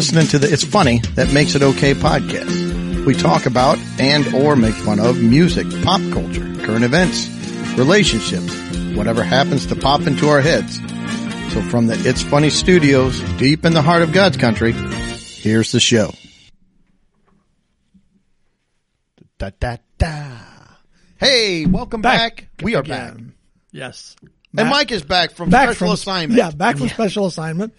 Hey, you're listening to the It's Funny That Makes It Okay podcast. We talk about and or make fun of music, pop culture, current events, relationships, whatever happens to pop into our heads. So from the It's Funny studios, deep in the heart of God's country, here's the show. Da da da. Hey, welcome back. We are back. again. Yes. And Mike is back from back special from assignment. Yeah, back from special assignment.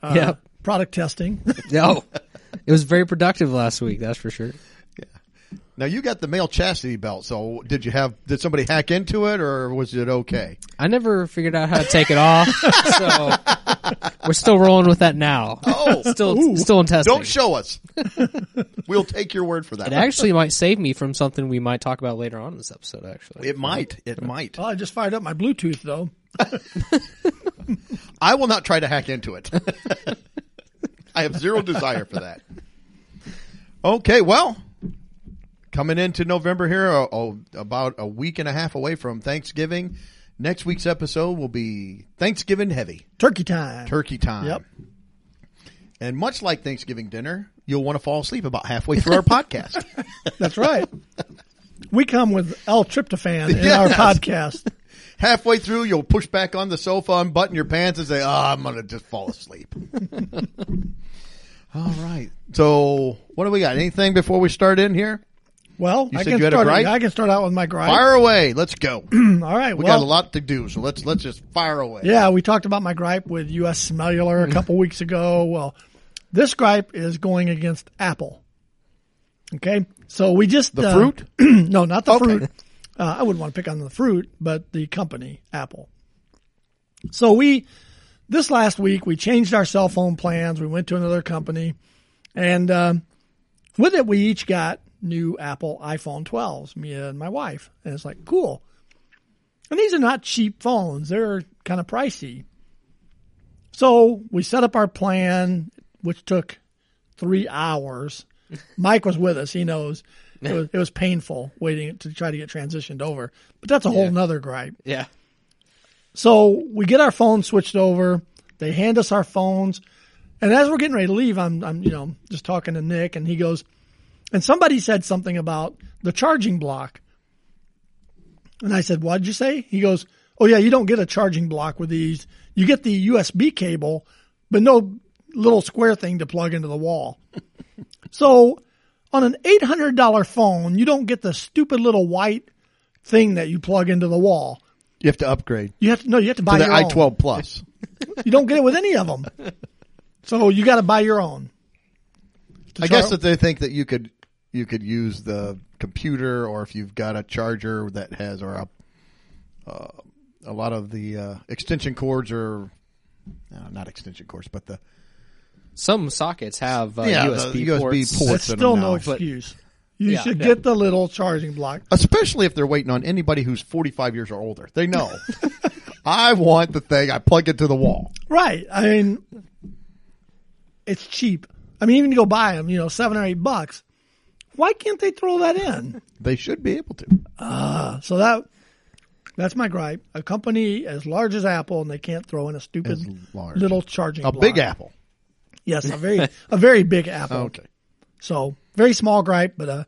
Uh, Yep. Product testing. No, oh, it was very productive last week. That's for sure. Yeah. Now you got the male chastity belt. So did you have? Did somebody hack into it, or was it okay? I never figured out how to take it off, so we're still rolling with that now. Oh, Still, still in testing. don't show us. we'll take your word for that. It actually might save me from something we might talk about later on in this episode. Actually, It might. It might. well, I just fired up my Bluetooth though. I will not try to hack into it. I have zero desire for that. Okay, well, coming into November here, oh, oh, about a week and a half away from Thanksgiving. Next week's episode will be Thanksgiving heavy, Turkey time. turkey time. Yep. And much like Thanksgiving dinner, you'll want to fall asleep about halfway through our podcast. That's right. We come with L-tryptophan in Yes. our podcast. halfway through, you'll push back on the sofa, unbutton your pants, and say, "Oh, I'm gonna just fall asleep." All right. So, what do we got? Anything before we start in here? Well, You I can you start. I can start out with my gripe. Fire away. Let's go. All right. We well, got a lot to do, so let's let's just fire away. Yeah, we talked about my gripe with U.S. Cellular a couple weeks ago. Well, this gripe is going against Apple. Okay, so we just The uh, fruit? no, not the Okay. fruit. Uh, I wouldn't want to pick on the fruit, but the company Apple. So we this last week we changed our cell phone plans. We went to another company, and um, with it we each got new Apple iPhone 12s. Me and my wife, and it's like cool. And these are not cheap phones. They're kind of pricey. So we set up our plan, which took three hours. Mike was with us. He knows it was, it was painful waiting to try to get transitioned over, but that's a whole nother gripe. yeah. So we get our phones switched over. They hand us our phones. And as we're getting ready to leave, I'm, I'm, you know, just talking to Nick and he goes, and somebody said something about the charging block. And I said, what did you say? He goes, oh yeah, you don't get a charging block with these. You get the USB cable, but no little square thing to plug into the wall. so on an $800 phone, you don't get the stupid little white thing that you plug into the wall. You have to upgrade You have to no. You have to buy to the your own. i12 Plus. You don't get it with any of them. So you got to buy your own. I guess that they think that you could you could use the computer, or if you've got a charger that has or a uh, a lot of the uh, extension cords or no, not extension cords, but the Some sockets have uh, Yeah, the USB, USB ports. ports. that's still no now, but- excuse. You Yeah, should yeah. get the little charging block. especially if they're waiting on anybody who's 45 years or older. They know. I want the thing. I plug it to the wall. Right. I mean, it's cheap. I mean, even to go buy them, you know, seven or eight bucks. Why can't they throw that in? They should be able to. Ah, so that that's my gripe. A company as large as Apple and they can't throw in a stupid little charging A block. big apple. Yes, a very a very big Apple. Okay. So very small gripe, but uh,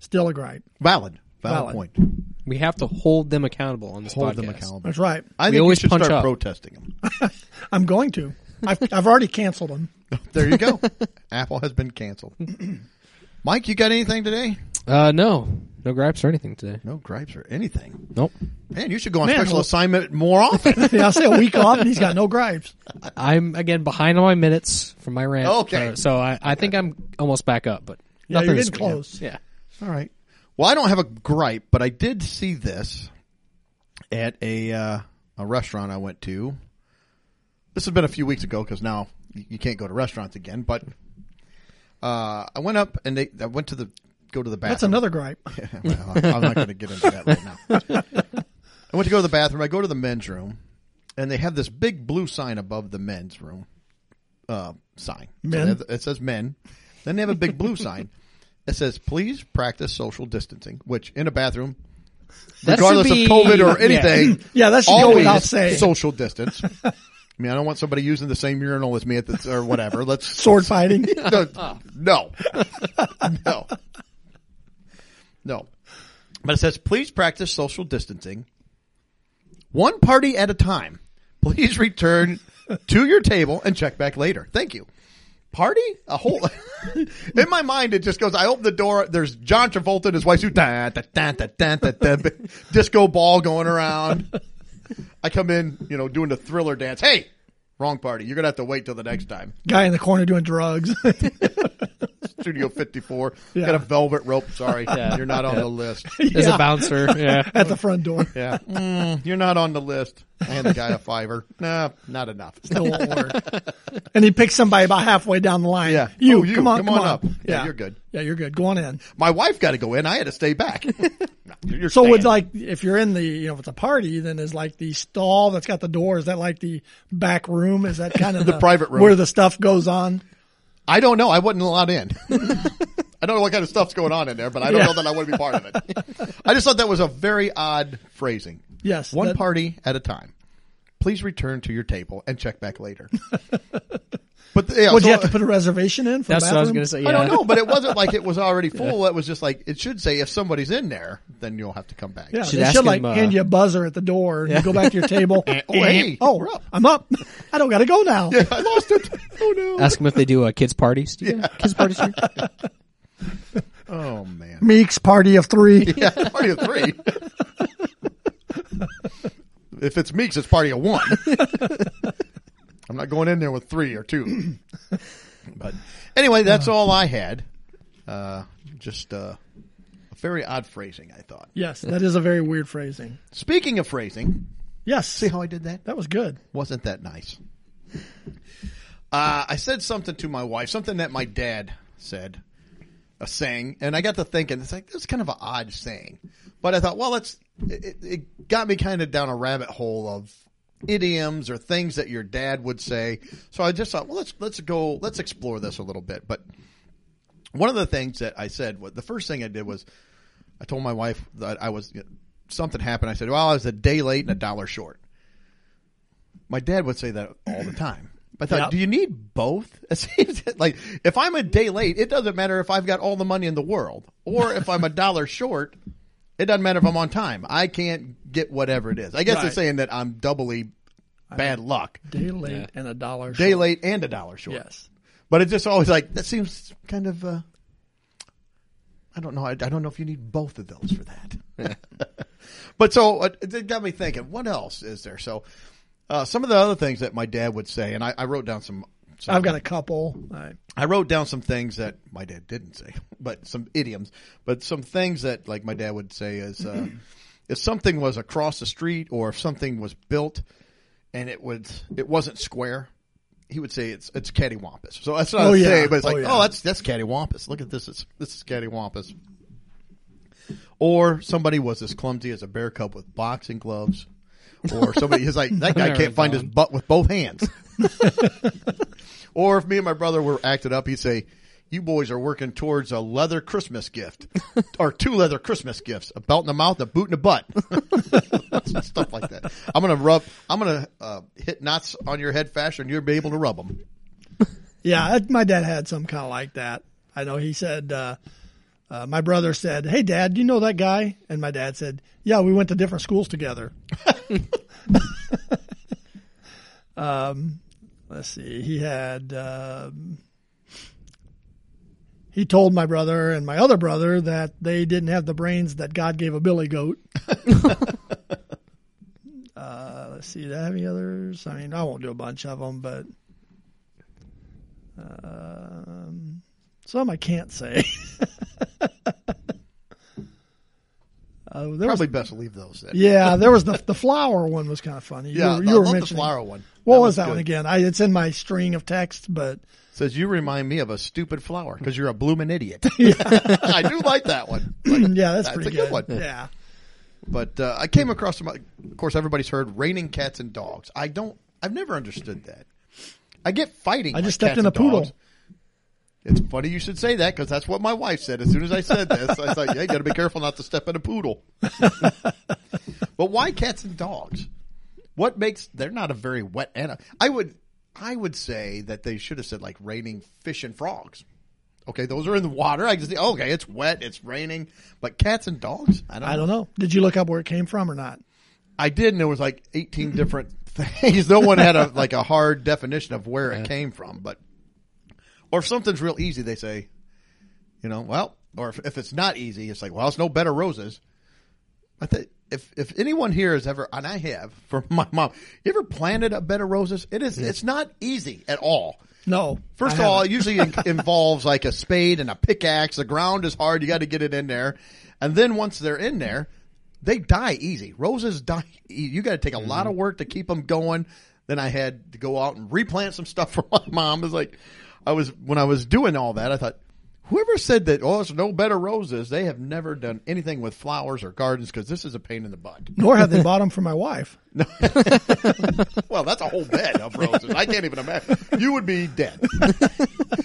still a gripe. Valid. Valid, Valid. point. We have to hold them accountable on this Hold podcast. them accountable. That's right. I We think always you should punch start up. protesting them. I'm going to. I've, I've already canceled them. There you go. Apple has been canceled. Mike, you got anything today? Uh, no, no gripes or anything today. No gripes or anything. Nope. Man, you should go on Man, special well- assignment more often. Yeah, I'll say a week off and he's got no gripes. I'm again behind on my minutes from my rant. Okay. Uh, so I, I think I'm almost back up, but Yeah, nothing you're this getting close. Yeah. All right. Well, I don't have a gripe, but I did see this at a uh, a restaurant I went to. This has been a few weeks ago because now you you can't go to restaurants again. But uh, I went up and they I went to the go to the bathroom. That's another gripe. well, I'm not going to get into that right now. I went to go to the bathroom. I go to the men's room, and they have this big blue sign above the men's room uh, sign. Men? have- it says men. Then they have a big blue sign that says, "Please practice social distancing." Which in a bathroom, That regardless should of COVID or anything, Yeah, that should go always without saying. social distance. I mean, I don't want somebody using the same urinal as me at the, or whatever. Let's Sword fighting. no, no, no, no. But it says, please practice social distancing, one party at a time. Please return to your table and check back later. Thank you. Party? A whole. In my mind, it just goes. I open the door. There's John Travolta and his wife. Da, da, da, da, da, da, da, disco ball going around. I come in, you know, doing the thriller dance. Hey, wrong party. You're gonna have to wait till the next time. Guy in the corner doing drugs. Studio 54. Yeah. Got a velvet rope. Sorry, Yeah. you're not on Yeah. the list. There's Yeah. a bouncer. Yeah. at the front door. Yeah, mm, you're not on the list. I hand the guy a fiver. Nah, not enough. Still won't work. And he picks somebody about halfway down the line. Yeah. You, Oh, you. come on, Come come, on on. up. Yeah, you're good. Yeah, you're good. Go on in. My wife got to go in. I had to stay back. No, you're So staying. would like if you're in the you know if it's a party, then is like the stall that's got the door. Is that like the back room? Is that kind of The private room. where the stuff goes on? I don't know. I wasn't allowed in. I don't know what kind of stuff's going on in there, but I don't Yeah. know that I want to be part of it. I just thought that was a very odd phrasing. Yes, One that- party at a time. Please return to your table and check back later. but yeah, Would so- you have to put a reservation in for That's the what I was going to say. Yeah. I don't know, but it wasn't like it was already full. It was just like it should say if somebody's in there, then you'll have to come back. Yeah, Should they ask should like uh, hand you a buzzer at the door and you go back to your table. oh, hey, oh, we're up. I'm up. I don't got to go now. Yeah, I lost it. Oh no. Ask them if they do uh, kids parties. Do you have kids parties? here? Oh man. Meeks party of three. Yeah, party of three. if it's Meeks, it's party of one. I'm not going in there with three or two. but anyway, that's all I had. Uh, just uh, a very odd phrasing, I thought. Yes, that is a very weird phrasing. Speaking of phrasing, Yes, see how I did that? that was good. Wasn't that nice? Uh, I said something to my wife, something that my dad said, a saying, and I got to thinking, it's like, that's kind of an odd saying. But I thought, well, it's, it, it got me kind of down a rabbit hole of idioms or things that your dad would say. So I just thought, well, let's, let's go, let's explore this a little bit. But one of the things that I said, the first thing I did was, I told my wife that I was, something happened. I said, well, I was a day late and a dollar short. My dad would say that all the time. I thought, Yep. do you need both? Like if I'm a day late, it doesn't matter if I've got all the money in the world, or if I'm a dollar short, it doesn't matter if I'm on time. I can't get whatever it is. I guess Right. it's saying that I'm doubly bad luck, Day late and a dollar. day short. late and a dollar short. Yes. But it's just always like that seems kind of. Uh, I don't know. I, I don't know if you need both of those for that. but so uh, it got me thinking. What else is there? So uh, some of the other things that my dad would say, and I, I wrote down some. Some I've got a couple. I, I wrote down some things that my dad didn't say, but some idioms. But some things that like my dad would say is uh, if something was across the street or if something was built and it was it wasn't square, he would say it's it's cattywampus. So that's not Oh, a yeah. say, but it's Oh, like yeah. oh that's that's cattywampus. Look at this, it's, this is cattywampus. Or somebody was as clumsy as a bear cub with boxing gloves. Or somebody is like that guy can't find his butt with both hands. Or if me and my brother were acted up, he'd say, "You boys are working towards a leather Christmas gift, or two leather Christmas gifts: a belt in the mouth, a boot in the butt, stuff like that." I'm gonna rub. I'm gonna uh, hit knots on your head faster, and you'll be able to rub them. yeah, my dad had some kind of like that. I know he said, uh, uh, my brother said, Hey dad, you know that guy? And my dad said, yeah, we went to different schools together. um, let's see. He had, um, he told my brother and my other brother that they didn't have the brains that God gave a billy goat. uh, let's see. Do I have any others? I mean, I won't do a bunch of them, but um, some I can't say. uh, there Probably was, best to leave those. Then. yeah, there was the the flower one was kind of funny. yeah. you, I were- you love the flower one. what was that good. one again? I it's in my string of text, but Says you remind me of a stupid flower because you're a blooming idiot. I do like that one. Like, yeah, that's, That's pretty a good one. Yeah, But uh, I came across some. Of course, everybody's heard raining cats and dogs. I don't. I've never understood that. I get fighting. I just like stepped in a poodle. dogs. It's funny you should say that because that's what my wife said. As soon as I said this, I thought, "Yeah, you got to be careful not to step in a poodle." but why cats and dogs? What makes they're not a very wet animal? I would I would say that they should have said like raining fish and frogs. Okay, those are in the water. I can see. Okay, it's wet. It's raining. But cats and dogs, I don't. I don't know. Did you look up where it came from or not? I did, and there was like 18 different things. No one had a like a hard definition of where it came from. But or if something's real easy, they say, you know, well, or if, if it's not easy, it's like, well, it's no better roses. I think if if anyone here has ever, and I have for my mom, you ever planted a bed of roses? It is. It's not easy at all. No. First I of all, it usually in- involves like a spade and a pickaxe. The ground is hard. You got to get it in there. And then once they're in there, they die easy. Roses die. You got to take a lot mm-hmm. of work to keep them going. Then I had to go out and replant some stuff for my mom. It was like, I was, when I was doing all that, I thought, whoever said that, oh, there's no better roses, they have never done anything with flowers or gardens because this is a pain in the butt. Nor have they bought them for my wife. Well, that's a whole bed of roses. I can't even imagine. You would be dead.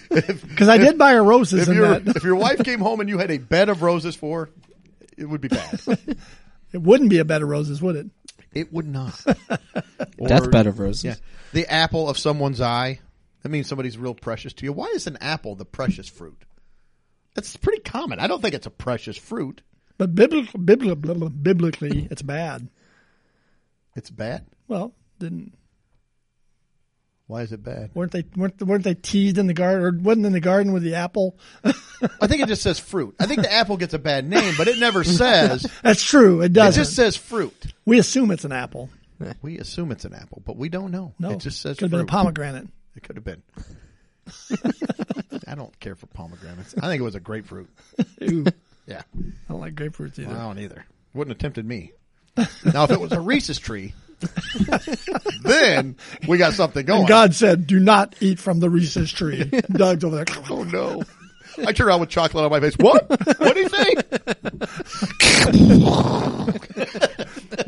Because I did buy her roses if in your that. if your wife came home and you had a bed of roses for, her, it would be bad. It wouldn't be a bed of roses, would it? It would not. Deathbed of roses. Yeah, the apple of someone's eye. That means somebody's real precious to you. Why is an apple the precious fruit? That's pretty common. I don't think it's a precious fruit. But biblical, biblical, biblically, it's bad. It's bad. Well, didn't Why is it bad? weren't they weren't weren't they teased in the garden or wasn't in the garden with the apple? I think it just says fruit. I think the apple gets a bad name, but it never says. That's true. It does. It does. just says fruit. we assume it's an apple. We assume it's an apple, but we don't know. No, it just says could have been a pomegranate. It could have been. I don't care for pomegranates. I think it was a grapefruit. Ooh, Yeah. I don't like grapefruits either. I don't either. Wouldn't have tempted me. Now, if it was a Reese's tree, then we got something going. And God said, "Do not eat from the Reese's tree." Doug's over there. oh no! I turn around with chocolate on my face. What? What do you think?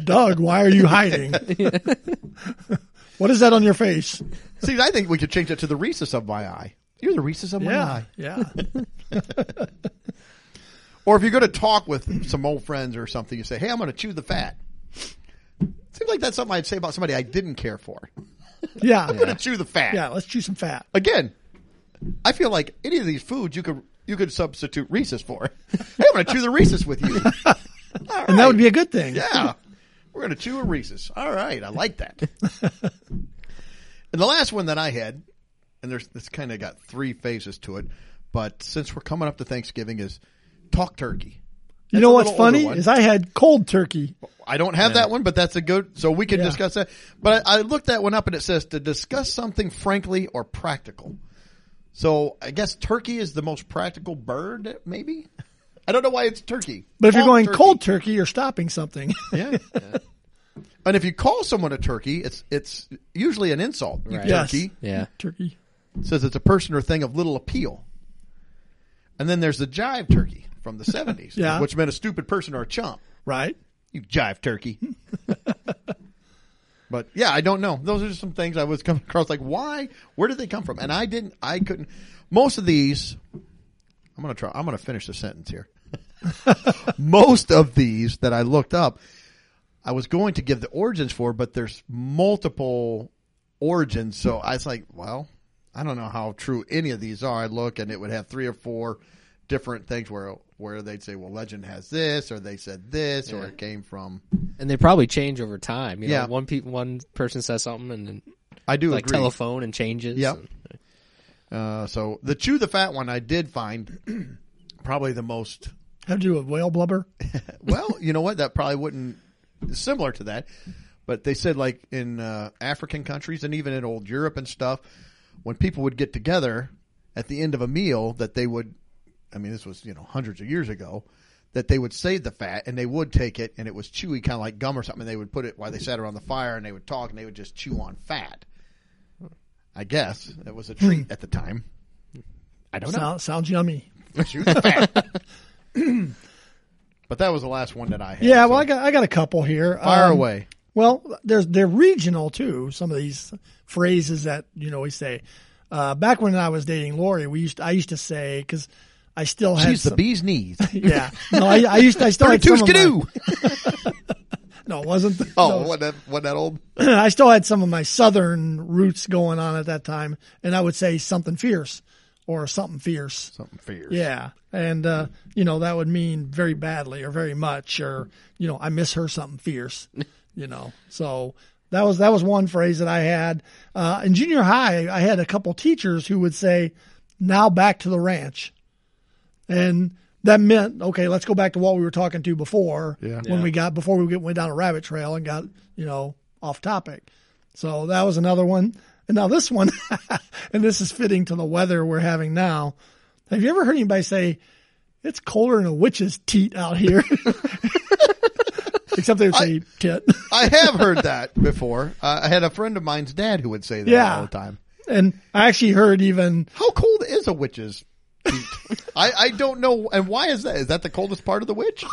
Doug, why are you hiding? what is that on your face? See, I think we could change it to the Reese's of my eye. You're the Reese's of my Yeah, eye. yeah. Or if you're going to talk with some old friends or something, you say, "Hey, I'm going to chew the fat." Seems like that's something I'd say about somebody I didn't care for. Yeah. I'm going to chew the fat. Yeah, let's chew some fat. Again, I feel like any of these foods you could you could substitute Reese's for. hey, I'm going to chew the Reese's with you. All And that would be a good thing. yeah. We're going to chew a Reese's. All right, I like that. And the last one that I had, and there's it's kind of got three phases to it, but since we're coming up to Thanksgiving, is talk turkey. You know what's funny is I had cold turkey. I don't have that one, but that's a good. So we can Yeah. discuss that. But I, I looked that one up, and it says to discuss something frankly or practical. So I guess turkey is the most practical bird, maybe. I don't know why it's turkey. But if you're going turkey. cold turkey, you're stopping something. yeah. And if you call someone a turkey, it's it's usually an insult. You Right. Yes. turkey Yeah. turkey. It says it's a person or thing of little appeal. And then there's the jive turkey from the seventies, Yeah. which meant a stupid person or a chump. Right? You jive turkey. but yeah, I don't know. Those are just some things I was coming across. Like, why? Where did they come from? And I didn't. I couldn't. Most of these. I'm gonna try. I'm gonna finish the sentence here. Most of these that I looked up, I was going to give the origins for, but there's multiple origins. So I was like, well, I don't know how true any of these are. I look and it would have three or four different things where where they'd say, well, legend has this, or they said this, or it came from. And they probably change over time. You know, Yeah. one pe- one person says something and then I do like agree. telephone and changes. Yep. and- Uh, so the chew the fat one I did find probably the most Have to do with whale blubber. well, you know what? That probably wouldn't similar to that, but they said like in uh, African countries and even in old Europe and stuff, when people would get together at the end of a meal, that they would. I mean, this was you know hundreds of years ago. That they would save the fat and they would take it and it was chewy, kind of like gum or something. And they would put it while they sat around the fire and they would talk and they would just chew on fat. I guess it was a treat at the time. I don't know. Sound, sounds yummy. Chew the fat. but that was the last one that I had. Yeah, so well, I got I got a couple here. fire Um, away. Well, there's they're regional too. Some of these phrases that you know we say. Uh, back when I was dating Lori, we used I used to say because I still had She's the bee's knees. yeah. No, I, I used I still had some Thirty-two of my, no, it wasn't. The, Oh, those. what that what that old? I still had some of my southern roots going on at that time, and I would say something fierce or something fierce. Something fierce. Yeah, and uh, you know that would mean very badly or very much, or you know I miss her something fierce. You know, so that was that was one phrase that I had uh, in junior high. I had a couple teachers who would say, "Now back to the ranch," and that meant okay. Let's go back to what we were talking to before. Yeah. when we got before we went down a rabbit trail and got you know off topic. So that was another one. And now this one, and this is fitting to the weather we're having now. Have you ever heard anybody say, it's colder than a witch's teat out here? Except they would say tit. I have heard that before. Uh, I had a friend of mine's dad who would say that Yeah. all the time. And I actually heard even, How cold is a witch's? I, I don't know. And why is that? Is that the coldest part of the witch?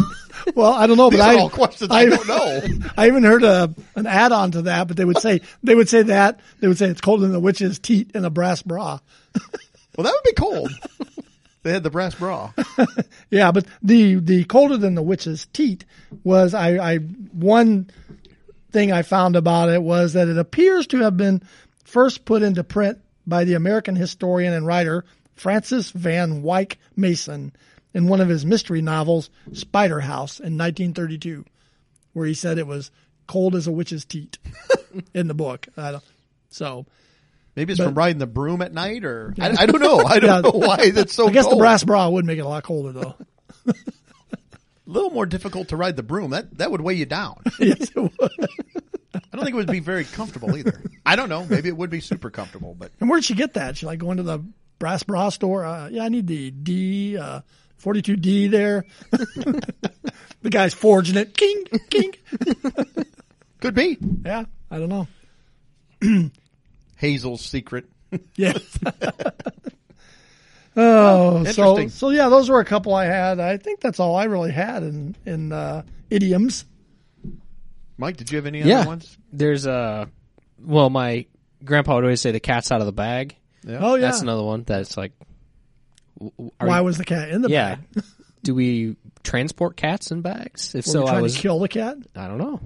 well, I don't know, These but are I, all questions I don't know. I even heard a, an add on to that, but they would say, they would say that, they would say it's colder than the witch's teat in a brass bra. Well, that would be cold. they had the brass bra. Yeah, but the the colder than the witch's teat was I, I one thing I found about it was that it appears to have been first put into print by the American historian and writer Francis Van Wyck Mason in one of his mystery novels Spider House in 1932, where he said it was cold as a witch's teat in the book. I don't, so Maybe it's But- from riding the broom at night, or I, I don't know. I don't Yeah. know why that's so. I guess the brass bra would make it a lot colder though. A little more difficult to ride the broom. That that would weigh you down. yes, it would. I don't think it would be very comfortable either. I don't know. Maybe it would be super comfortable, but And where'd she get that? She like going to the brass bra store. Uh, yeah, I need the D, uh, 42D there. the guy's forging it. King, king. could be Yeah, I don't know. Hazel's secret. Yes. oh, so so yeah, those were a couple I had. I think that's all I really had in in uh, idioms. Mike, did you have any Yeah. other ones? There's uh well, my grandpa would always say the cat's out of the bag. Oh yeah. That's another one that's like. w- w- are Why you- was the cat in the yeah? bag? Do we transport cats in bags? If Were so, we I trying was. to kill the cat? I don't know.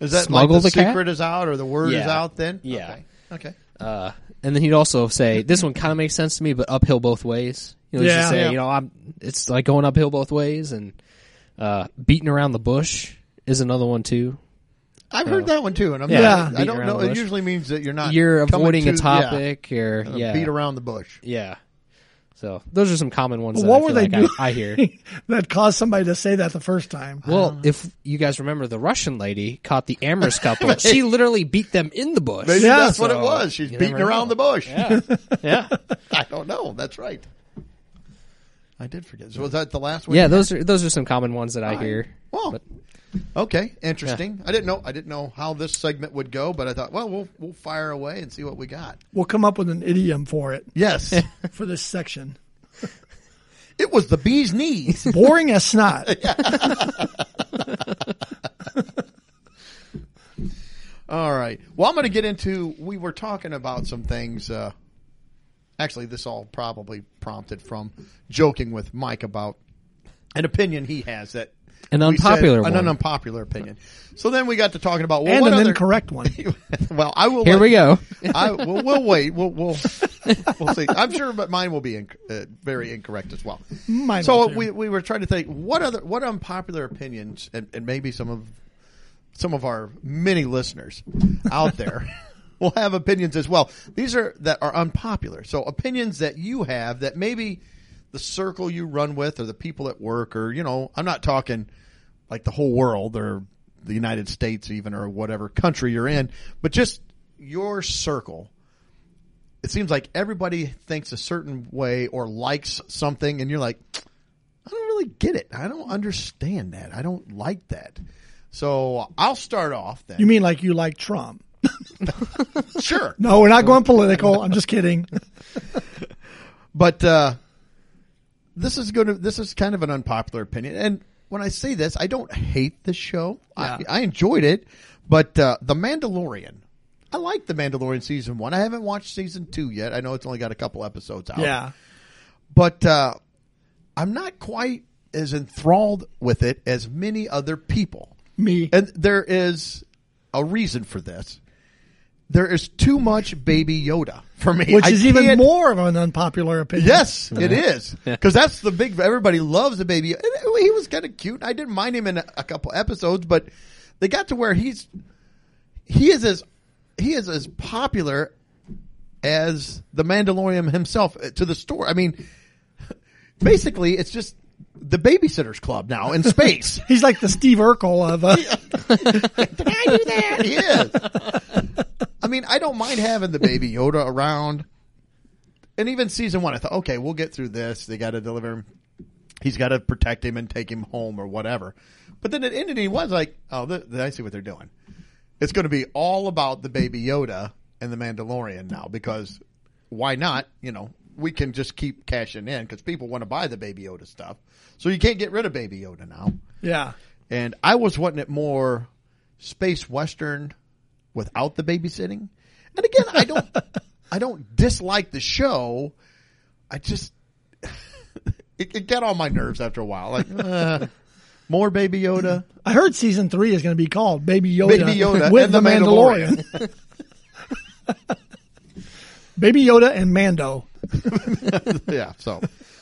Is that Smuggle like the, the cat? secret is out or the word is Yeah. out? Then Yeah. Okay. okay. Uh, and then he'd also say, "This one kind of makes sense to me, but uphill both ways." You know, he'd Yeah. just say, Yeah. "You know, I'm it's like going uphill both ways," and uh, beating around the bush is another one too. I've heard that one too, and I'm Yeah. not, I don't know. It usually means that you're not. You're coming avoiding a to- topic, or yeah, yeah, beat around the bush. yeah. So those are some common ones. Well, that what I were they like doing? I, I hear. that caused somebody to say that the first time. Well, if you guys remember, the Russian lady caught the amorous couple. she literally beat them in the bush. Maybe Yeah. that's what it was. She's beating around know. the bush. Yeah, yeah, I don't know. That's right. I did forget. So was that the last one? yeah. you Those are those are some common ones that I Alright. hear. Well, But- okay, interesting. I didn't know. I didn't know how this segment would go, but I thought, well, we'll we'll fire away and see what we got. We'll come up with an idiom for it Yes, for this section. it was the bee's knees. Boring as snot. All right. Well, I'm going to get into. We were talking about some things. Uh, actually, this all probably prompted from joking with Mike about an opinion he has that An we said- unpopular an, unpopular opinion. So then we got to talking about well, and what an other, incorrect one. well, I will. Here we go. I we'll, we'll wait. We'll we'll we'll see. I'm sure, but mine will be inc- uh, very incorrect as well. Mine so we we were trying to think what other what unpopular opinions and, and maybe some of some of our many listeners out there will have opinions as well. These are that are unpopular. So opinions that you have that maybe the circle you run with or the people at work or you know I'm not talking like the whole world or the United States even or whatever country you're in, but just your circle. It seems like everybody thinks a certain way or likes something and you're like, I don't really get it. I don't understand that. I don't like that. So I'll start off then. You mean like you like Trump? sure. No, we're not going political. I'm just kidding. But uh, this is going to this is kind of an unpopular opinion. And when I say this, I don't hate the show. Yeah. I, I enjoyed it, but uh, the Mandalorian. I like the Mandalorian season one. I haven't watched season two yet. I know it's only got a couple episodes out. Yeah. but uh, I'm not quite as enthralled with it as many other people. Me. And there is a reason for this. There is too much Baby Yoda for me. Which I is even more of an unpopular opinion. Yes, it is because that's the big. Everybody loves the baby. And He was kind of cute. I didn't mind him in a, a couple episodes, but they got to where he's he is as he is as popular as the Mandalorian himself uh, to the store. I mean, basically, it's just the Babysitters Club now in space. He's like the Steve Urkel of. Uh, Did I do that? He is. I mean, I don't mind having the baby Yoda around. And even season one, I thought, okay, we'll get through this. They got to deliver him. He's got to protect him and take him home or whatever. But then it ended and he was like, oh, th- th- I see what they're doing. It's going to be all about the baby Yoda and the Mandalorian now because why not? You know, we can just keep cashing in because people want to buy the baby Yoda stuff. So you can't get rid of baby Yoda now. yeah. And I was wanting it more space western without the babysitting. And again, I don't, I don't dislike the show. I just, it, it got on my nerves after a while. Like, uh, more Baby Yoda. I heard season three is going to be called Baby Yoda, Baby Yoda with and the, the Mandalorian. Baby Yoda and Mando. yeah. So,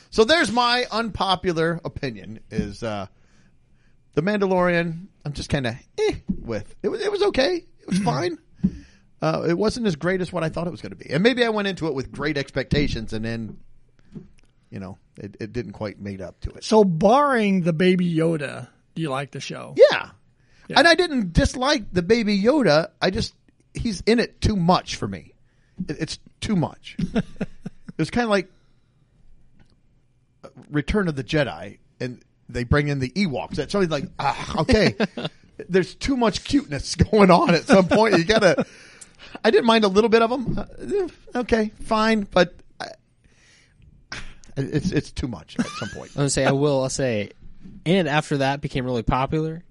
so there's my unpopular opinion is, uh, the Mandalorian. I'm just kind of eh with it. Was it was okay. Was fine. Uh, it wasn't as great as what I thought it was going to be, and maybe I went into it with great expectations, and then, you know, it, it didn't quite made up to it. So, barring the Baby Yoda, do you like the show? Yeah. and I didn't dislike the Baby Yoda. I just he's in it too much for me. It, it's too much. it was kind of like uh, Return of the Jedi, and they bring in the Ewoks. That's something like, ah, okay, there's too much cuteness going on at some point. You gotta. I didn't mind a little bit of them. Uh, eh, okay, fine, but I, it's it's too much at some point. I'm gonna say I will. I'll say, and after that became really popular.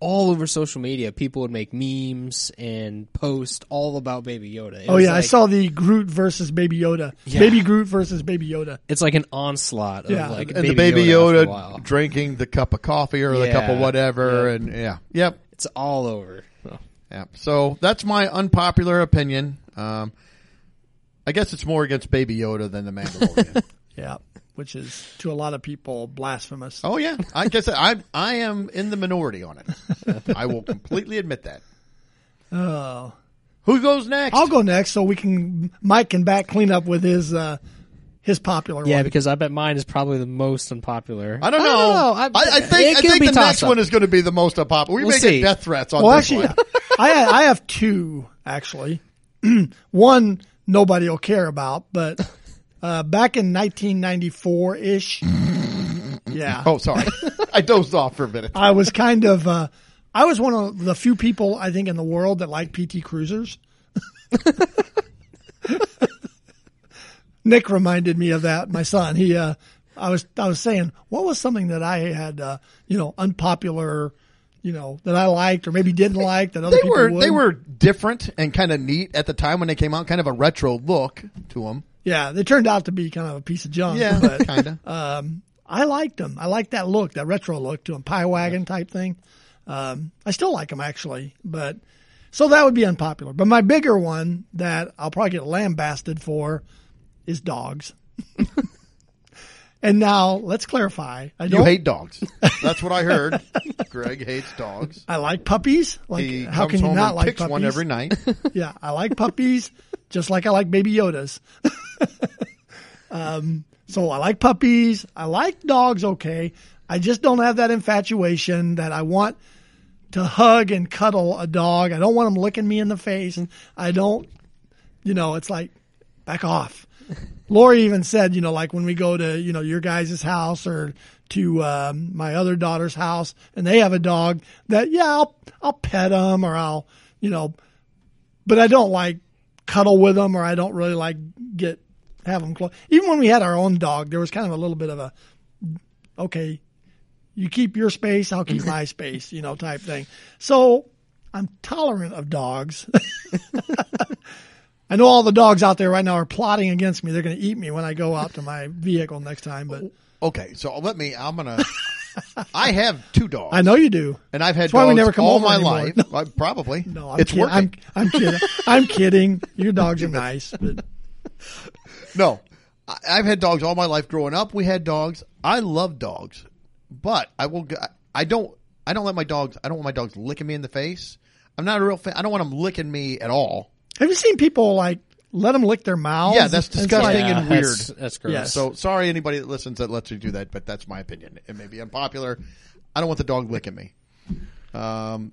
All over social media, people would make memes and post all about Baby Yoda. It Oh was yeah, I saw the Groot versus Baby Yoda. Yeah. Baby Groot versus Baby Yoda. It's like an onslaught of Yeah. like and Baby the baby Yoda, Yoda, drinking the cup of coffee or the cup of whatever, Yeah. and yeah, yep, It's all over. So, yeah. So that's my unpopular opinion. Um, I guess it's more against Baby Yoda than the Mandalorian. Yeah, which is to a lot of people blasphemous. oh yeah, I guess I I am in the minority on it. I will completely admit that. Oh. Who goes next? I'll go next, so we can Mike can back clean up with his uh, his popular yeah, one. because I bet mine is probably the most unpopular. I don't I know. don't know. I- I, I think I think the next toss-up. one is going to be the most unpopular. We We'll may see. get death threats on well, this actually, one. I I have two actually. one nobody will care about, but uh, back in 1994 ish. Yeah. Oh, sorry, I dozed off for a minute. I was kind of, uh, I was one of the few people I think in the world that like PT Cruisers. Nick reminded me of that. My son, he, uh, I was, I was saying, what was something that I had, uh, you know, unpopular, you know, that I liked or maybe didn't like that other They people were would. they were different and kind of neat at the time when they came out. Kind of a retro look to them. Yeah, they turned out to be kind of a piece of junk. Yeah, but kind of. um, I liked them. I liked that look, that retro look to them, pie wagon type thing. Um, I still like them actually, but so that would be unpopular. But my bigger one that I'll probably get lambasted for is dogs. and now let's clarify. I You hate dogs. That's what I heard. Greg hates dogs. I like puppies. Like He how can you not like kicks puppies? one every night. Yeah, I like puppies, just like I like baby Yodas. um, so I like puppies. I like dogs. Okay, I just don't have that infatuation that I want to hug and cuddle a dog. I don't want them licking me in the face. And I don't, you know, it's like back off. Lori even said, you know, like when we go to, you know, your guys' house or to um, my other daughter's house and they have a dog that, yeah, I'll, I'll pet them or I'll, you know, but I don't like cuddle with them or I don't really like get, have them close. Even when we had our own dog, there was kind of a little bit of a, okay, you keep your space, I'll keep my space, you know, type thing. So I'm tolerant of dogs. I know all the dogs out there right now are plotting against me. They're going to eat me when I go out to my vehicle next time. But Okay, so let me. I'm gonna. I have two dogs. I know you do. and I've had That's why dogs we never come all my anymore. life. Uh, probably. No, I'm it's kidding. working. I'm, I'm kidding. I'm kidding. Your dogs are nice, but No, I've had dogs all my life. Growing up, we had dogs. I love dogs, but I will. I don't. I don't let my dogs. I don't want my dogs licking me in the face. I'm not a real fan. I don't want them licking me at all. Have you seen people like let them lick their mouths? Yeah, that's It's like- disgusting Yeah, and weird. That's, that's gross. Yes. So sorry, anybody that listens that lets you do that, but that's my opinion. It may be unpopular. I don't want the dog licking me. Um,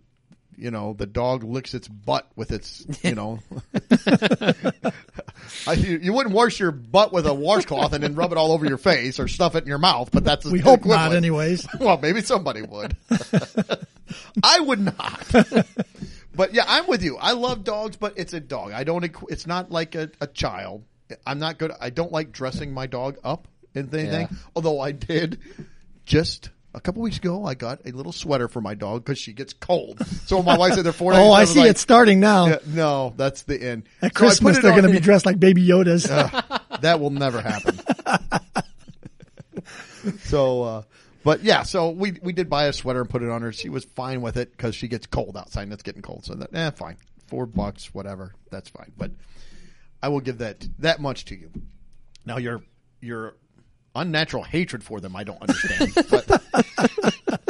you know, the dog licks its butt with its, you know. I, you, you wouldn't wash your butt with a washcloth and then rub it all over your face or stuff it in your mouth, but that's we the hope equivalent. not, anyways. Well, maybe somebody would. I would not. But yeah, I'm with you. I love dogs, but it's a dog. I don't. equ- It's not like a, a child. I'm not good. I don't like dressing my dog up in anything. Yeah. Although I did just a couple weeks ago, I got a little sweater for my dog because she gets cold. So my wife said they're four. Oh, I was see like, it's starting now. yeah, no, that's the end. At So Christmas, they're going to be dressed like baby Yodas. that will never happen. so, uh, but yeah, so we we did buy a sweater and put it on her. She was fine with it because she gets cold outside and it's getting cold. So that, eh, fine, four bucks, whatever, that's fine. But I will give that that much to you. Now your your unnatural hatred for them, I don't understand. but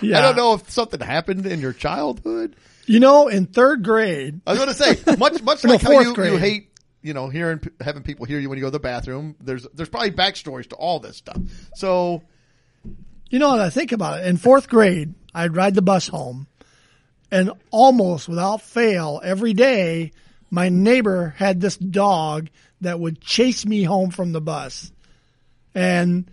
yeah. I don't know if something happened in your childhood. You know, in third grade, I was going to say much much like how you, you hate you know hearing having people hear you when you go to the bathroom. There's there's probably backstories to all this stuff. So you know, what I think about it. In fourth grade, I'd ride the bus home, and almost without fail, every day, my neighbor had this dog that would chase me home from the bus. And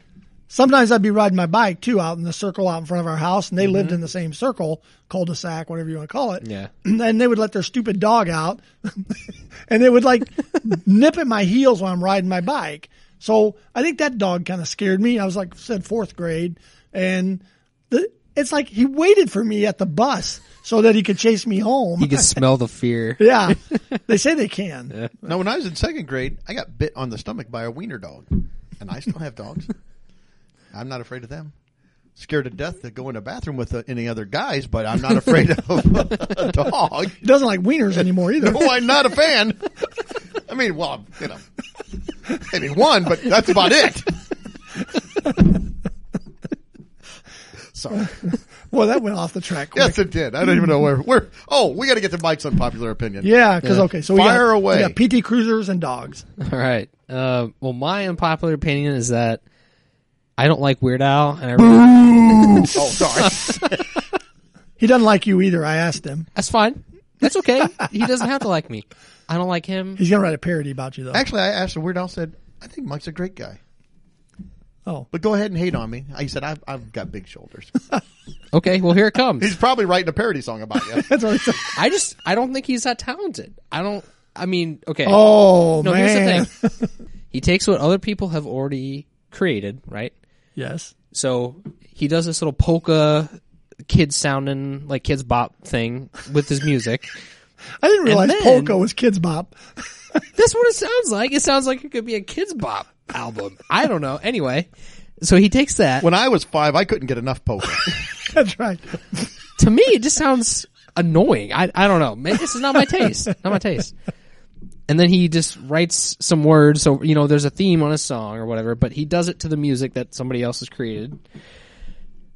sometimes I'd be riding my bike too out in the circle out in front of our house, and they lived mm-hmm. in the same circle, cul-de-sac, whatever you want to call it. Yeah. And they would let their stupid dog out, and they would like nip at my heels while I'm riding my bike. So I think that dog kind of scared me. I was like, said fourth grade, and the, it's like he waited for me at the bus so that he could chase me home. He can smell the fear. yeah, they say they can. now when I was in second grade, I got bit on the stomach by a wiener dog, and I still have dogs. I'm not afraid of them. Scared to death to go in a bathroom with uh, any other guys, but I'm not afraid of a dog. He doesn't like wieners anymore either. No, I'm not a fan. I mean, well, you know, maybe one, but that's about it. Sorry. Well, that went off the track. Quick. Yes, it did. I don't even know where. Where? Oh, we got to get to Mike's unpopular opinion. Yeah, because okay, so we Fire got, away. we got PT cruisers and dogs. All right. Uh, well, my unpopular opinion is that I don't like Weird Al, and I really, Oh, sorry. He doesn't like you either. I asked him. that's fine. That's okay. he doesn't have to like me. I don't like him. He's gonna write a parody about you though. Actually, I asked him. Weird Al said, "I think Mike's a great guy." Oh, But go ahead and hate on me. I said, I've, I've got big shoulders. Okay, well here it comes. He's probably writing a parody song about you. that's what he. I just I don't think he's that talented. I don't. I mean, okay. Oh no, man. here's the thing. he takes what other people have already created, right? Yes. So he does this little polka kid sounding like kids bop thing with his music. I didn't realize then- polka was kids bop. That's what it sounds like. It sounds like it could be a kids bop album. I don't know. Anyway, so he takes that. when I was five, I couldn't get enough poker. That's right. to me, it just sounds annoying. I I don't know. Maybe this is not my taste. Not my taste. And then he just writes some words. So you know, there's a theme on a song or whatever, but he does it to the music that somebody else has created.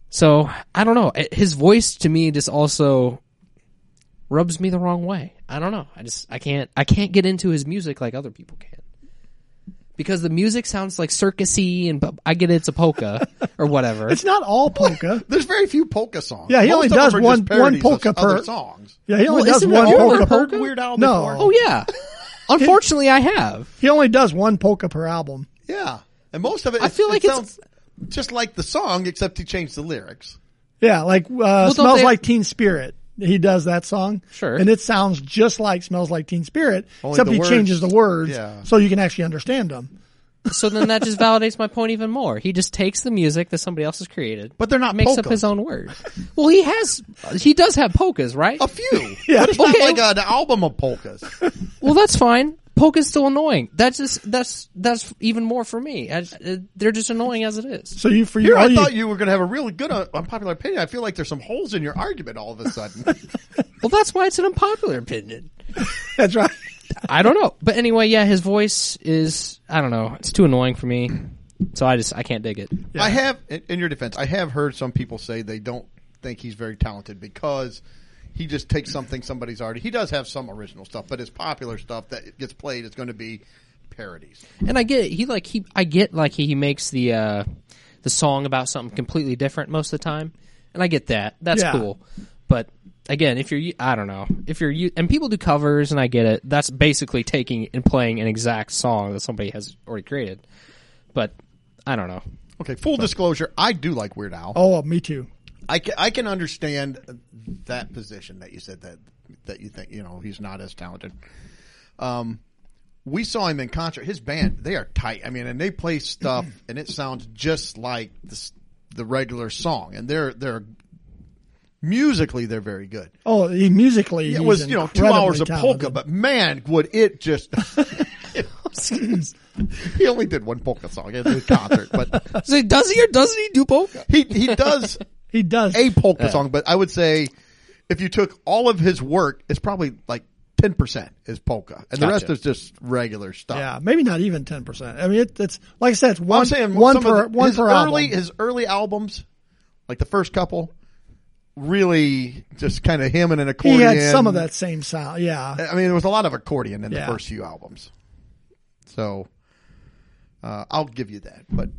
So I don't know. His voice to me just also rubs me the wrong way. I don't know. I just I can't I can't get into his music like other people can. Because the music sounds like circusy and but I get it's a polka or whatever. It's not all polka. There's very few polka songs. Yeah, he Most only does one- one polka per- songs. Yeah, he only Well, does one it all polka. the Heard? Weird Al No. before? Oh yeah. Unfortunately, I have. He only does one polka per album. yeah. And most of it, I feel like it's- sounds just like the song, except he changed the lyrics. Yeah, like uh, don't "Smells they- Like Teen Spirit." He does that song, Sure. and it sounds just like "Smells Like Teen Spirit," Only except he words- changes the words yeah. so you can actually understand them. So then that just validates my point even more. He just takes the music that somebody else has created, But they're not makes up his own word. Well, he has, he does have polkas, right? A few. Yeah. But it's not like an album of polkas. Well, that's fine. Polka's still annoying. That's just that's that's even more for me. I, uh, they're just annoying as it is. So you for you, Here, all I you- thought you were going to have a really good uh, unpopular opinion. I feel like there's some holes in your argument all of a sudden. Well, that's why it's an unpopular opinion. that's right. I don't know, but anyway, yeah, his voice is I don't know. It's too annoying for me, so I just I can't dig it. I have, in, in your defense, I have heard some people say they don't think he's very talented because he just takes something somebody's already. He does have some original stuff, but his popular stuff that gets played is going to be parodies. And I get it. He like he I get like he, he makes the uh the song about something completely different most of the time, and I get that. That's Yeah. cool. But again, if you're I don't know if you're and people do covers, and I get it. That's basically taking and playing an exact song that somebody has already created. But I don't know. Okay, full disclosure, I do like Weird Al. Oh, me too. I can, I can understand that position that you said that that you think you know he's not as talented. Um, we saw him in concert. His band they are tight. I mean, and they play stuff, and it sounds just like the the regular song, and they're they're musically they're very good. Oh, he musically, It was you know two hours of talented. polka, but man, would it just. he only did one polka song in the concert, but So does he or doesn't he do polka? he he does he does. a polka song, but I would say if you took all of his work, it's probably like ten percent is polka, and the rest is just regular stuff. yeah, maybe not even ten percent. I mean, it, it's like I said, it's I'm one saying one some of per the- one his per early album. his early albums, like the first couple, really just kind of him and an accordion. He had some of that same sound. Yeah, I mean, there was a lot of accordion in Yeah. the first few albums, so uh, I'll give you that. But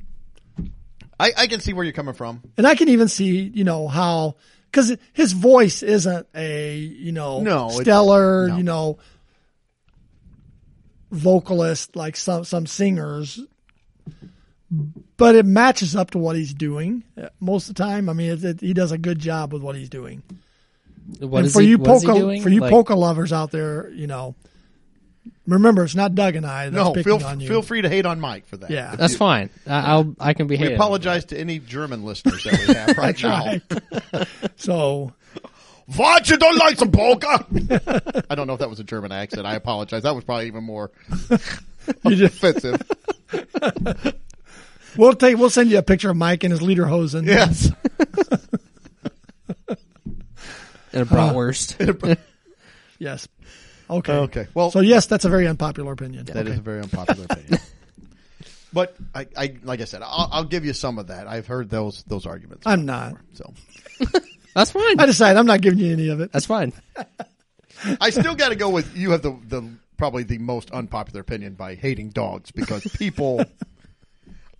I, I can see where you're coming from. and I can even see you know how because his voice isn't a you know No, stellar no. you know vocalist like some some singers. But it matches up to what he's doing uh, most of the time. I mean, it, it, he does a good job with what he's doing. What and for he, you what is he polka doing? for you Like- polka lovers out there, you know, remember it's not Doug and I that's No, picking feel on you. feel free to hate on Mike for that. Yeah. That's you- fine. I, I'll I can be. We hated apologize to any German listeners that we have right now. Right. so What you don't like some polka? I don't know if that was a German accent. I apologize. That was probably even more you just, offensive. we'll take we'll send you a picture of Mike and his lederhosen. Yes. and a bratwurst. Yes. Okay. Okay. Well, So yes, that's a very unpopular opinion. that is Okay. a very unpopular opinion. But I, I, like I said, I'll, I'll give you some of that. I've heard those those arguments. I'm not. So That's fine. I decide I'm not giving you any of it. That's fine. I still got to go with you. Have the the probably the most unpopular opinion by hating dogs because people.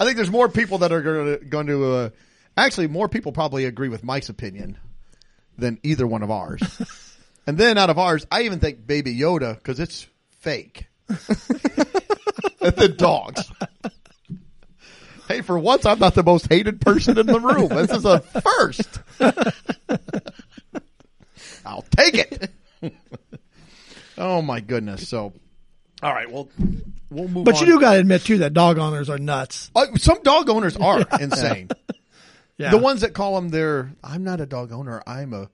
I think there's more people that are going to going to uh, actually more people probably agree with Mike's opinion than either one of ours. And then out of ours, I even think Baby Yoda because it's fake. and then dogs. Hey, for once, I'm not the most hated person in the room. This is a first. I'll take it. oh my goodness! So, all right, well, we'll move. But on. you do got to admit too that dog owners are nuts. Uh, some dog owners are insane. Yeah. The ones that call them their, I'm not a dog owner. I'm a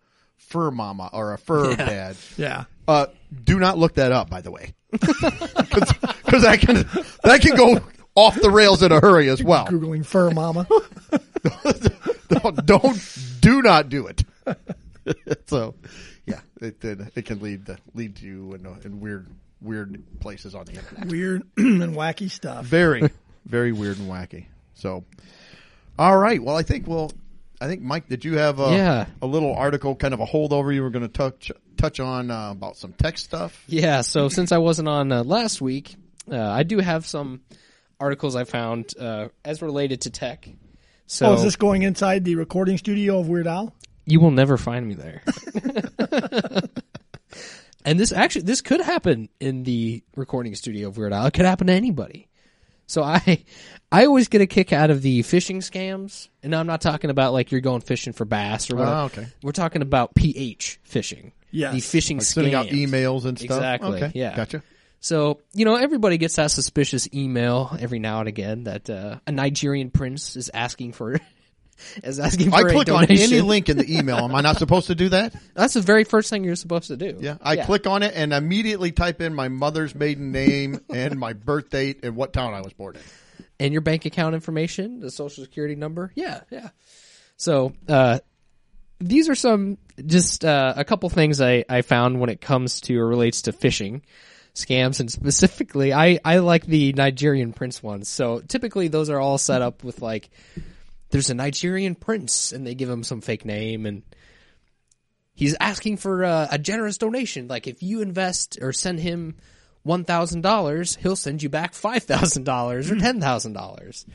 fur mama or a fur dad. Yeah. Uh, do not look that up, by the way, because that can that can go off the rails in a hurry as well. Googling fur mama. don't, don't do not do it. so, yeah, it it, it can lead to, lead to you in, uh, in weird weird places on the internet. Weird and wacky stuff. Very very weird and wacky. So, all right. Well, I think we'll. I think Mike, did you have a, Yeah. a little article, kind of a holdover you were going to touch touch on uh, about some tech stuff? Yeah, so since I wasn't on uh, last week, uh, I do have some articles I found uh, as related to tech. So Oh, is this going inside the recording studio of Weird Al? you will never find me there. and this actually this could happen in the recording studio of Weird Al. It could happen to anybody. So I I always get a kick out of the phishing scams, and I'm not talking about like you're going fishing for bass or whatever. Oh, okay. We're talking about PH phishing. Yes. the phishing Like sending out emails and stuff. Exactly, Okay. yeah. Gotcha. So, you know, everybody gets that suspicious email every now and again that uh, a Nigerian prince is asking for as asking for I a click on any link in the email. Am I not supposed to do that? That's the very first thing you're supposed to do. Yeah. I click on it and immediately type in my mother's maiden name and my birth date and what town I was born in. and your bank account information, the social security number. Yeah, yeah. So uh, these are some just uh, a couple things I, I found when it comes to or relates to phishing scams, and specifically, I I like the Nigerian prince ones. So typically, those are all set up with like there's a Nigerian prince, and they give him some fake name and. He's asking for a, a generous donation. Like if you invest or send him one thousand dollars, he'll send you back five thousand dollars or ten thousand dollars,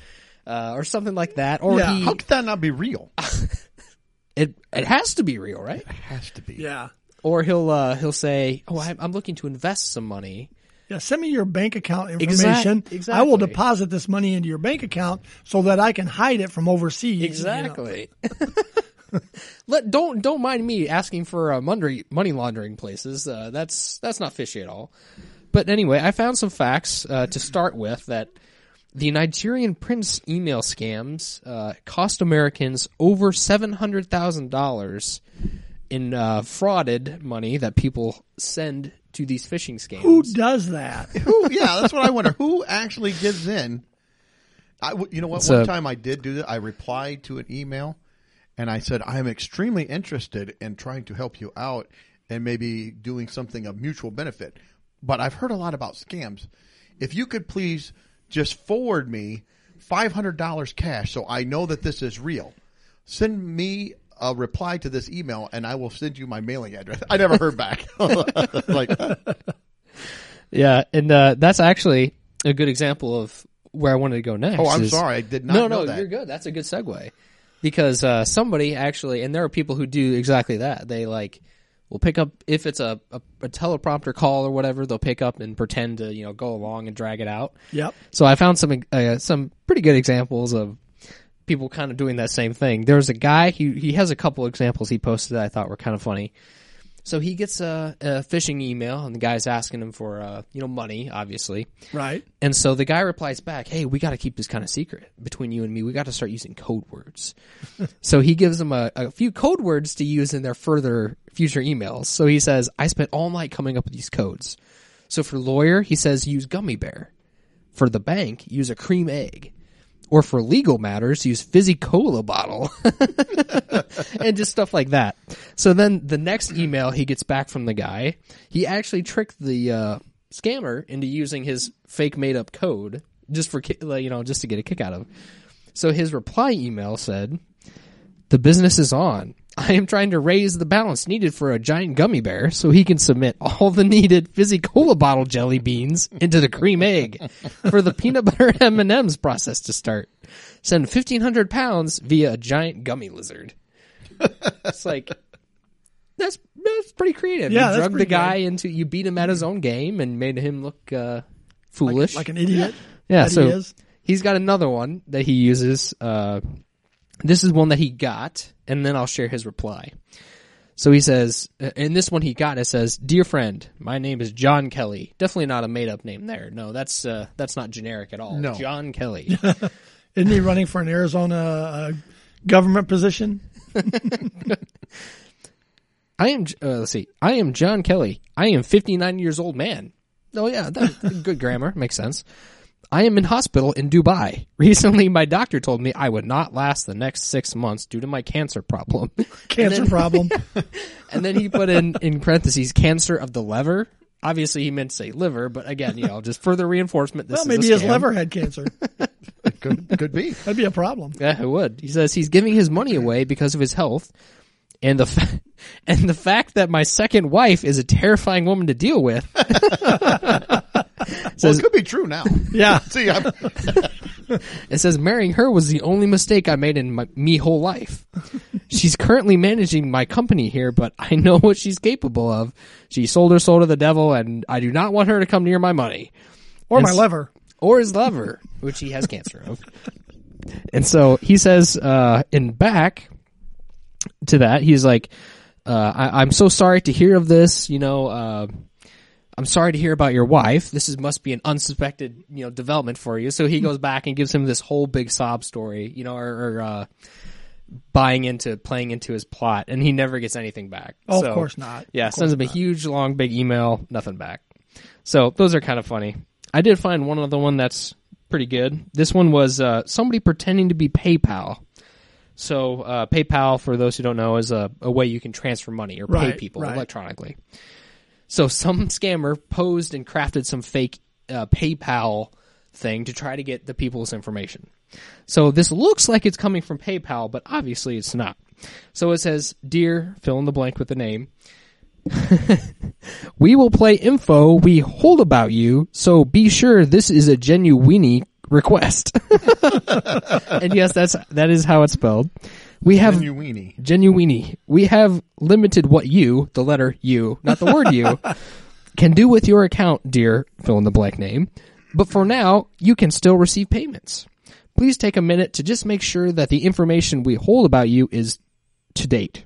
uh, or something like that. Or Yeah. he, How could that not be real? it it has to be real, right? It has to be. Yeah. Or he'll uh, he'll say, "Oh, I'm, I'm looking to invest some money." Yeah, send me your bank account Exact- information. exactly. I will deposit this money into your bank account so that I can hide it from overseas. you know. Let don't don't mind me asking for uh, money money laundering places. Uh, that's that's not fishy at all. But anyway, I found some facts uh, to start with that the Nigerian prince email scams uh, cost Americans over seven hundred thousand dollars in uh, frauded money that people send to these phishing scams. Who does that? Who? Yeah, that's what I wonder. Who actually gives in? I, you know what? It's One a- time I did do that. I replied to an email, and I said I am extremely interested in trying to help you out and maybe doing something of mutual benefit. But I've heard a lot about scams. If you could please just forward me five hundred dollars cash, so I know that this is real. Send me a reply to this email, and I will send you my mailing address. I never heard back. like, Yeah, and uh, that's actually a good example of where I wanted to go next. oh, I'm is- sorry, I did not no, know no, that. you're good. That's a good segue because uh, somebody actually, and there are people who do exactly that. They like will pick up if it's a, a, a teleprompter call or whatever. They'll pick up and pretend to you know go along and drag it out. Yep. So I found some uh, some pretty good examples of people kind of doing that same thing. There's a guy he he has a couple examples he posted that I thought were kind of funny. So he gets a, a phishing email and the guy's asking him for uh, you know money, obviously. Right. And so the guy replies back, "Hey, we got to keep this kind of secret between you and me. We got to start using code words." so he gives them a, a few code words to use in their further future emails. So he says, "I spent all night coming up with these codes." So for lawyer, he says use gummy bear. For the bank, use a cream egg. Or for legal matters, use fizzy cola bottle. and just stuff like that. So then the next email he gets back from the guy, he actually tricked the uh, scammer into using his fake made up code just for you know just to get a kick out of. So his reply email said, "The business is on. I am trying to raise the balance needed for a giant gummy bear so he can submit all the needed fizzy cola bottle jelly beans into the cream egg for the peanut butter M&Ms process to start. Send 1500 pounds via a giant gummy lizard." it's like that's that's pretty creative. Yeah, you that's drug the guy into you beat him at his own game and made him look uh, foolish. Like an idiot. yeah, that so he is. he's got another one that he uses. Uh, this is one that he got, and then I'll share his reply. So he says, uh, in this one he got, it says, "Dear friend, my name is John Kelly. Definitely not a made up name there. No, that's uh, that's not generic at all. No. John Kelly. Isn't he running for an Arizona uh, government position? I am. Uh, let's see. I am John Kelly. I am 59 years old man. Oh yeah, that, good grammar makes sense. I am in hospital in Dubai. Recently, my doctor told me I would not last the next six months due to my cancer problem. Cancer problem. and then he put in in parentheses cancer of the liver. Obviously, he meant to say liver, but again, you know, just further reinforcement. This well, is maybe a his scam. liver had cancer. could could be. That'd be a problem. Yeah, it would. He says he's giving his money away because of his health, and the fa- and the fact that my second wife is a terrifying woman to deal with. Well, Says- it could be true now. Yeah. See, I'm, It says marrying her was the only mistake I made in my me whole life. she's currently managing my company here, but I know what she's capable of. She sold her soul to the devil, and I do not want her to come near my money Or my It's- liver. or his liver, which he has cancer of. And so he says, uh, in back to that, he's like, uh, I, I'm so sorry to hear of this. You know, uh, I'm sorry to hear about your wife. This is must be an unsuspected, you know, development for you. So he goes back and gives him this whole big sob story, you know, or, or uh, buying into playing into his plot, and he never gets anything back. Oh, So, of course not. Yeah, Of sends course him a huge, long, big email, nothing back. So those are kind of funny. I did find one other one that's pretty good. This one was uh, somebody pretending to be PayPal. So uh, PayPal, for those who don't know, is a, a way you can transfer money or pay Right, people right. electronically. So some scammer posed and crafted some fake uh, PayPal thing to try to get the people's information. So this looks like it's coming from PayPal, but obviously it's not. So it says, "Dear, fill in the blank with the name. we will play info we hold about you, so be sure this is a genuine request." and yes, that's that is how it's spelled. We have Genuini. genuine. We have limited what you, the letter U, not the word you, can do with your account, dear fill in the blank name. But for now, you can still receive payments. Please take a minute to just make sure that the information we hold about you is to date.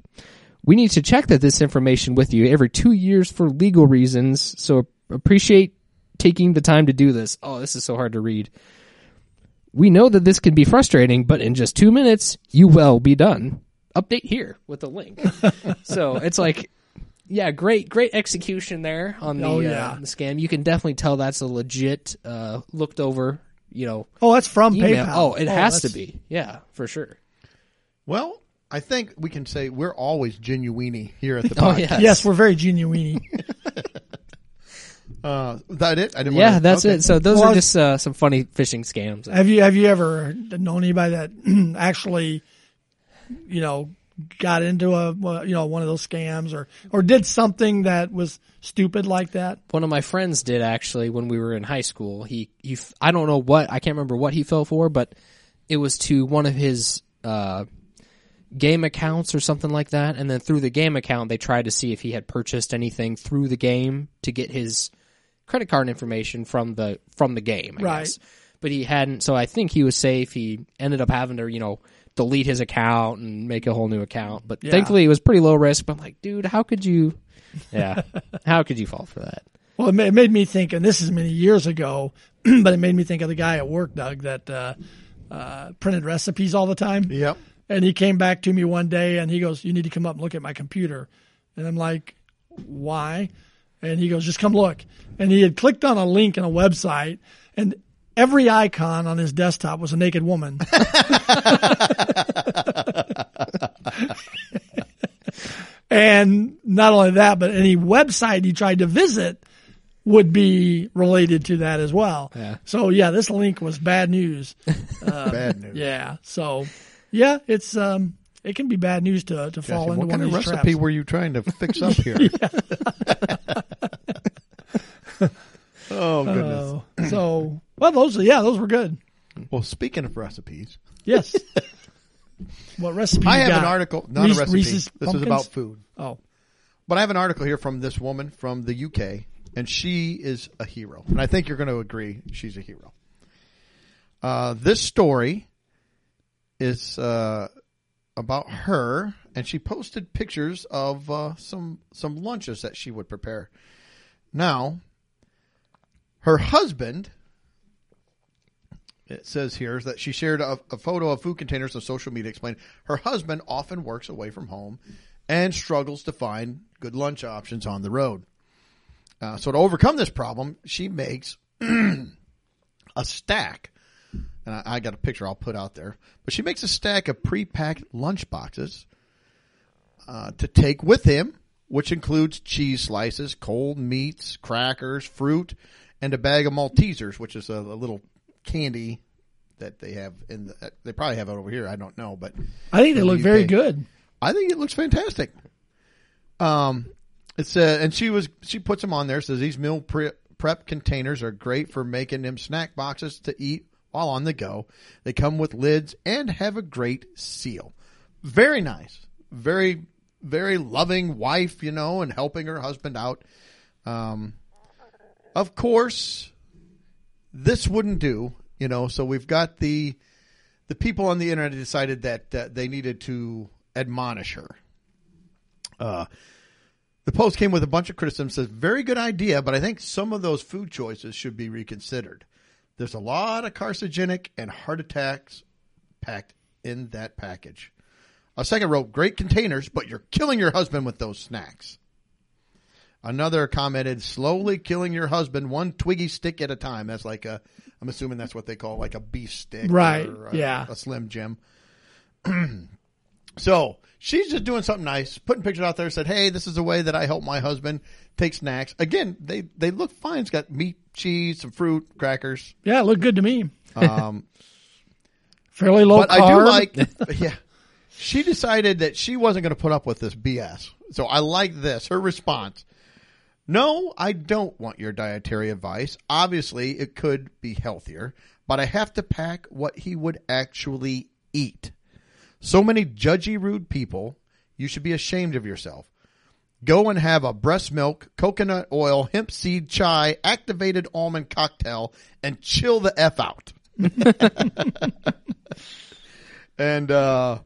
We need to check that this information with you every two years for legal reasons, so appreciate taking the time to do this. Oh, this is so hard to read. We know that this can be frustrating, but in just two minutes, you will be done. Update here with a link. so it's like, yeah, great, great execution there on the, Oh, uh, the scam. You can definitely tell that's a legit, uh, looked over, you know, Oh, that's from email. PayPal. Oh, it has to be. Yeah, for sure. Well, I think we can say we're always genuine here at the Oh, podcast. yeah. Yes, we're very genuine. Uh, that it? I didn't. Yeah, wanna, that's okay. it. So those Well, are just uh, some funny phishing scams. have you have you ever known anybody that actually, you know, got into a well, you know one of those scams or or did something that was stupid like that? One of my friends did actually when we were in high school. He he f- I don't know what I can't remember what he fell for, but it was to one of his uh, game accounts or something like that. And then through the game account, they tried to see if he had purchased anything through the game to get his credit card information from the from the game. I Right. guess. But he hadn't, so I think he was safe. He ended up having to, you know, delete his account and make a whole new account. But Yeah. thankfully, it was pretty low risk. But I'm like, dude, how could you? Yeah, how could you fall for that? Well, it made me think, and this is many years ago, but it made me think of the guy at work, Doug, that uh, uh, printed recipes all the time. Yep. And he came back to me one day and he goes, You need to come up and look at my computer. And I'm like, Why? And he goes, Just come look. And he had clicked on a link in a website and every icon on his desktop was a naked woman. and not only that, but any website he tried to visit would be related to that as well. Yeah. So yeah, this link was bad news. Bad news. Yeah. So, yeah, it's um, it can be bad news to to fall Gosh, into what one kind of recipe traps. were you trying to fix up here? oh goodness. Uh, so, well, those yeah, those were good. well, speaking of recipes, Yes. what recipe? I have got? an article, not Reese- a recipe. Reese's this is about food. Oh, But I have an article here from this woman from the UK, and she is a hero. And I think you're going to agree she's a hero. Uh, this story is uh, about her, and she posted pictures of uh, some some lunches that she would prepare. Now, her husband. It says here that she shared a, a photo of food containers on social media, explaining her husband often works away from home and struggles to find good lunch options on the road. Uh, so to overcome this problem, she makes a stack. And I, I got a picture I'll put out there, but she makes a stack of pre-packed lunch boxes uh, to take with him, which includes cheese slices, cold meats, crackers, fruit, and a bag of Maltesers, which is a, a little candy that they have in the. They probably have it over here. I don't know, but I think they the look very good. I think it looks fantastic. Um, it's uh, and she was she puts them on there. Says these meal pre- prep containers are great for making them snack boxes to eat while on the go. They come with lids and have a great seal. Very nice. Very very loving wife, you know, and helping her husband out. Um, of course, this wouldn't do, you know. So we've got the the people on the internet decided that uh, they needed to admonish her. Uh, the post came with a bunch of criticism. Says very good idea, but I think some of those food choices should be reconsidered. There's a lot of carcinogenic and heart attacks packed in that package. A second wrote, great containers, but you're killing your husband with those snacks. Another commented, slowly killing your husband one twiggy stick at a time. That's like a, I'm assuming that's what they call like a beef stick. Right, or a- yeah. A Slim Jim. so she's just doing something nice, putting pictures out there, said, hey, this is the way that I help my husband take snacks. Again, they, they look fine. It's got meat, cheese, some fruit, crackers. Yeah, it looked good to me. Um, Fairly low but carb. I do like, yeah. She decided that she wasn't going to put up with this BS. So I like this. Her response. No, I don't want your dietary advice. Obviously, it could be healthier, but I have to pack what he would actually eat. So many judgy, rude people. You should be ashamed of yourself. Go and have a breast milk, coconut oil, hemp seed chai, activated almond cocktail, and chill the F out. and uh,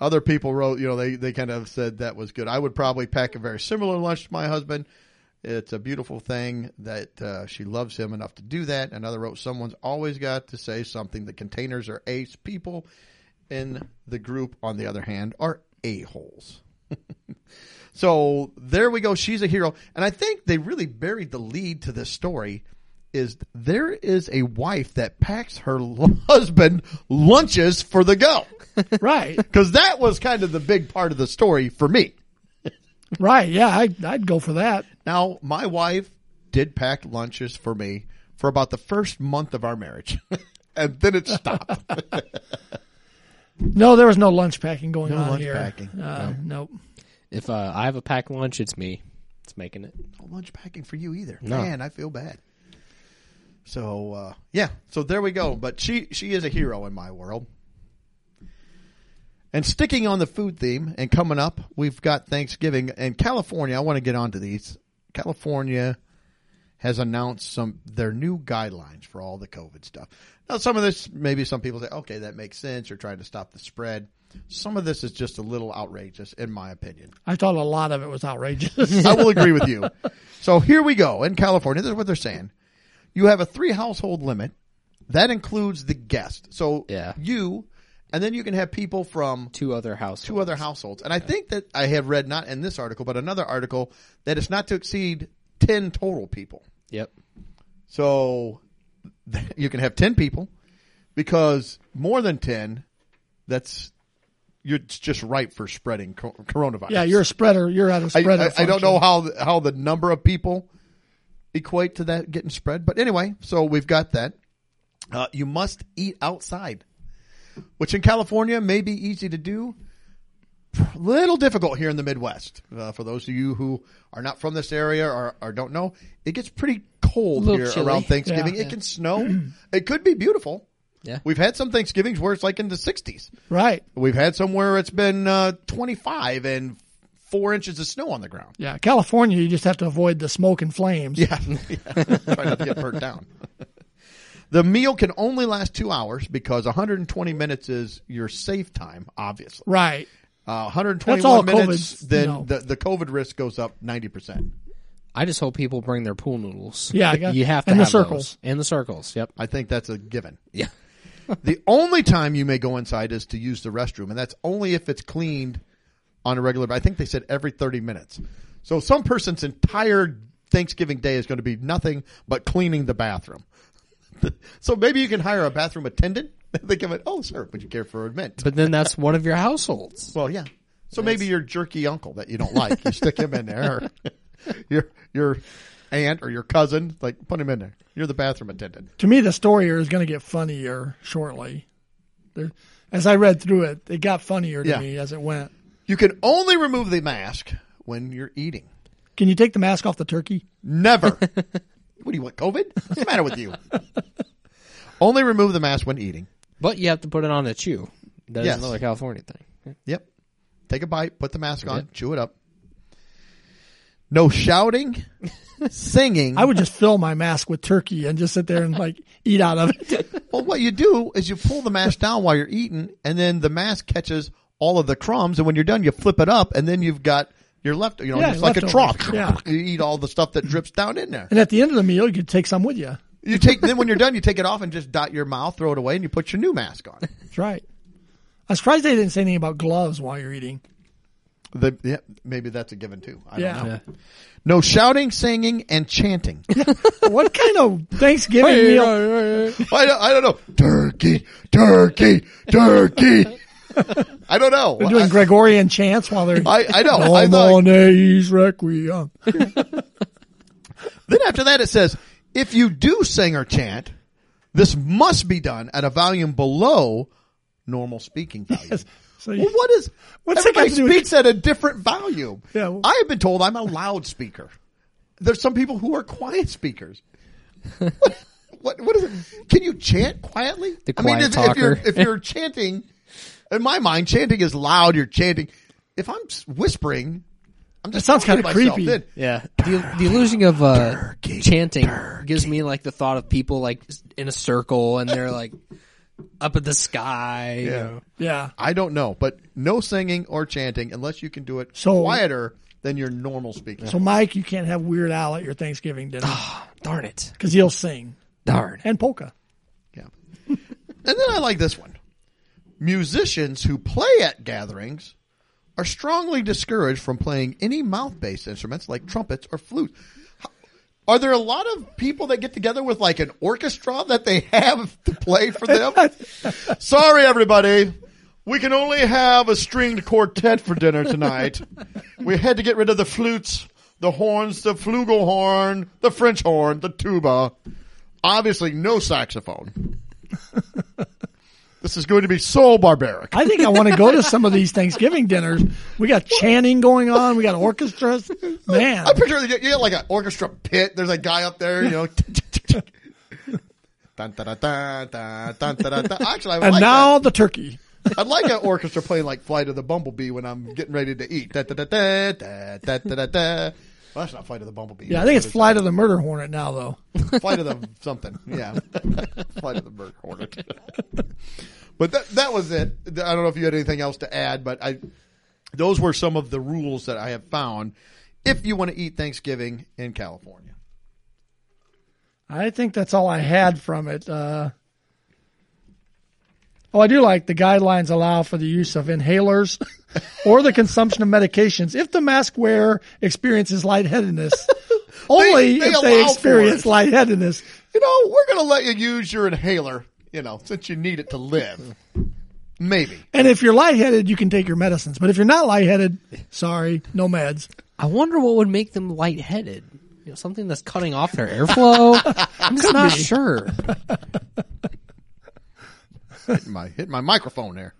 other people wrote, you know, they, they kind of said that was good. I would probably pack a very similar lunch to my husband. It's a beautiful thing that uh, she loves him enough to do that. Another wrote, someone's always got to say something. The containers are ace. People in the group, on the other hand, are a-holes. so there we go. She's a hero. And I think they really buried the lead to this story is there is a wife that packs her husband lunches for the go. right, Because that was kind of the big part of the story for me. right. Yeah, I, I'd go for that. Now, my wife did pack lunches for me for about the first month of our marriage. and then it stopped. No, there was no lunch packing going No on lunch here. packing. Uh, nope. If uh, I have a packed lunch, it's me. It's making it. no lunch packing for you either. No. Man, I feel bad. So uh, yeah, so there we go. But she she is a hero in my world. And sticking on the food theme and coming up, we've got Thanksgiving in California. I want to get onto these. California has announced some their new guidelines for all the COVID stuff. Now, some of this maybe some people say, okay, that makes sense. You're trying to stop the spread. Some of this is just a little outrageous, in my opinion. I thought a lot of it was outrageous. I will agree with you. So here we go. In California, this is what they're saying. You have a three household limit. That includes the guest. So Yeah. you, and then you can have people from Two other households. two other households. And I think that I have read not in this article, but another article that it's not to exceed 10 total people. Yep. So you can have 10 people because more than 10, that's, you're it's just ripe for spreading co- coronavirus. yeah, you're a spreader. You're at a I, spreader. I, I don't function. know how the- how the number of people equate to that getting spread, but anyway, so we've got that. Uh, you must eat outside, which in California may be easy to do. A little difficult here in the Midwest. Uh, for those of you who are not from this area or, or don't know, it gets pretty cold here chilly. around Thanksgiving. Yeah. It can snow. it could be beautiful. Yeah. We've had some Thanksgivings where it's like in the 60s. Right. We've had somewhere it's been uh, 25 and four inches of snow on the ground. Yeah. California, you just have to avoid the smoke and flames. Yeah. yeah. Try not to get burnt down. The meal can only last two hours because 120 minutes is your safe time, obviously. Right. Uh, 121 minutes, COVID's, then you know. the, the COVID risk goes up 90%. I just hope people bring their pool noodles. Yeah, I got- you have to and the have those. circles. and the circles. Yep. I think that's a given. Yeah. the only time you may go inside is to use the restroom, and that's only if it's cleaned on a regular. But I think they said every thirty minutes. So some person's entire Thanksgiving day is going to be nothing but cleaning the bathroom. so maybe you can hire a bathroom attendant. They come in. Oh, sir, would you care for a mint? But then that's one of your households. Well, yeah. So maybe your jerky uncle that you don't like, you stick him in there. Your your aunt or your cousin, like put him in there. You're the bathroom attendant. To me, the story here is going to get funnier shortly. There, as I read through it, it got funnier to Yeah. me as it went. You can only remove the mask when you're eating. Can you take the mask off the turkey? Never. what do you want? COVID? What's the matter with you? only remove the mask when eating. But you have to put it on a chew. That's Yes. another California thing. Yep. Take a bite, put the mask on, chew it up. No shouting, singing. I would just fill my mask with turkey and just sit there and like eat out of it. Well, what you do is you pull the mask down while you're eating, and then the mask catches all of the crumbs, and when you're done, you flip it up, and then you've got your left, you know, Yeah, just like a trough. Yeah. You eat all the stuff that drips down in there. And at the end of the meal, you could take some with you. You take then when you're done, you take it off and just dot your mouth, throw it away, and you put your new mask on. That's right. I'm surprised they didn't say anything about gloves while you're eating. The, yeah, maybe that's a given too. I Yeah. don't know. Yeah. No shouting, singing, and chanting. what kind of Thanksgiving meal? I, I don't know. Turkey, turkey, turkey. I don't know. They're doing I, Gregorian chants while they're I, I know. I thought, Requiem. then after that it says, if you do sing or chant, this must be done at a volume below normal speaking volume. So Well, you, what is? What's that everybody got to do with- speaks at a different volume. Yeah, well- I have been told I'm a loudspeaker. There's some people who are quiet speakers. what, what? What is it? Can you chant quietly? The I mean, quiet if, if you're talker. if you're chanting, in my mind, chanting is loud. You're chanting. If I'm whispering, I'm just That sounds kinda myself. creepy. Then, Yeah, the, the illusion of uh, Turkey, chanting gives me like the thought of people like in a circle and they're like up at the sky. you Yeah. know. yeah. I don't know, but no singing or chanting unless you can do it So- quieter than your normal speaking. So Mike, you can't have Weird Al at your Thanksgiving dinner Oh, Darn it! because he'll sing Darn. and polka. Yeah. and then I like this one. Musicians who play at gatherings are strongly discouraged from playing any mouth-based instruments like trumpets or flutes. Are there a lot of people that get together with like an orchestra that they have to play for them? Sorry, everybody. We can only have a stringed quartet for dinner tonight. we had to get rid of the flutes, the horns, the flugelhorn, the French horn, the tuba. Obviously, no saxophone. This is going to be so barbaric. I think I want to go to some of these Thanksgiving dinners. We got chanting going on. We got orchestras. Man, I picture you like an orchestra pit. There's a guy up there, you know. Actually, and now the turkey. I'd like an orchestra playing like "Flight of the Bumblebee" when I'm getting ready to eat. Da, da, da, da, da, da, da, da. Well, that's not Flight of the Bumblebee. Yeah, I think it's Flight of the Murder Hornet now, though. Flight of the something. Yeah. Flight of the Murder Hornet but that that was it. I don't know if you had anything else to add, but I those were some of the rules that I have found if you want to eat Thanksgiving in California. I think that's all I had from it. Uh, oh, I do like the guidelines allow for the use of inhalers or the consumption of medications if the mask wearer experiences lightheadedness. Only they if they experience lightheadedness. You know, we're going to let you use your inhaler. You know, since you need it to live. Maybe. And if you're lightheaded, you can take your medicines. But if you're not lightheaded, sorry, no meds. I wonder what would make them lightheaded. You know, something that's cutting off their airflow. I'm just not sure. hitting my hitting my microphone there.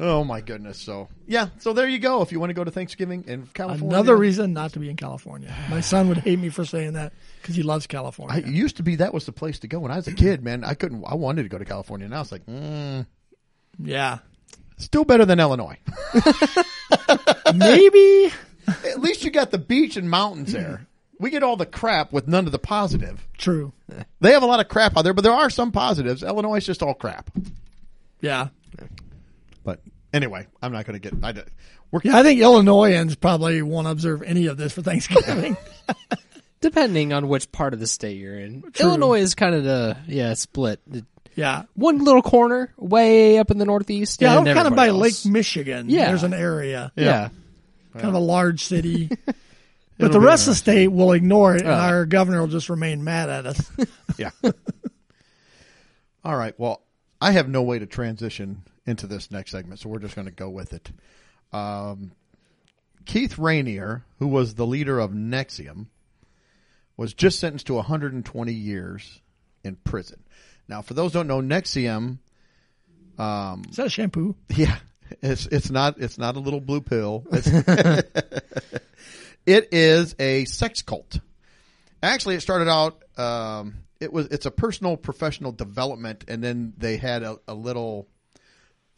Oh my goodness! So yeah, so there you go. If you want to go to Thanksgiving in California, Another reason not to be in California. My son would hate me for saying that because he loves I California. it used to be that was the place to go when I was a kid. Man, I couldn't. I wanted to go to California. Now it's like, mm, yeah. still better than Illinois. Maybe. At least you got the beach and mountains there. We get all the crap with none of the positive. True. They have a lot of crap out there, but there are some positives. Illinois is just all crap. Yeah. But anyway, I'm not going to get. I, d- we're Yeah, I think Illinoisans probably won't observe any of this for Thanksgiving. Depending on which part of the state you're in. True. Illinois is kind of the yeah split. yeah. One little corner way up in the northeast. Yeah, and I'm kind of by everybody Lake. Michigan. Yeah. There's an area, Yeah. kind of a large city. but the rest of the state will ignore it, and Oh. our governor will just remain mad at us. Yeah. All right. Well, I have no way to transition into this next segment, so we're just going to go with it. Um, Keith Raniere, who was the leader of NXIVM, was just sentenced to 120 years in prison. Now, for those who don't know, NXIVM, um, Is that a shampoo? yeah, it's it's not it's not a little blue pill. It is a sex cult. Actually, it started out. Um, it was it's a personal professional development, and then they had a, a little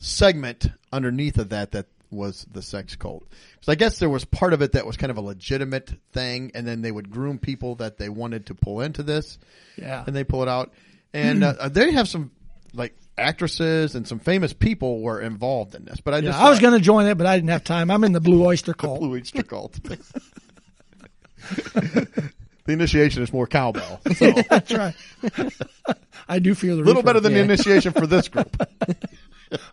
segment underneath of that that was the sex cult. So I guess there was part of it that was kind of a legitimate thing, and then they would groom people that they wanted to pull into this Yeah. and they pull it out. And uh, they have some like actresses and some famous people were involved in this. But I Yeah, just I was going to join it, but I didn't have time. I'm in the Blue Oyster Cult. Blue Oyster Cult. the initiation is more cowbell. So That's right. I do feel the little better than the initiation for this group.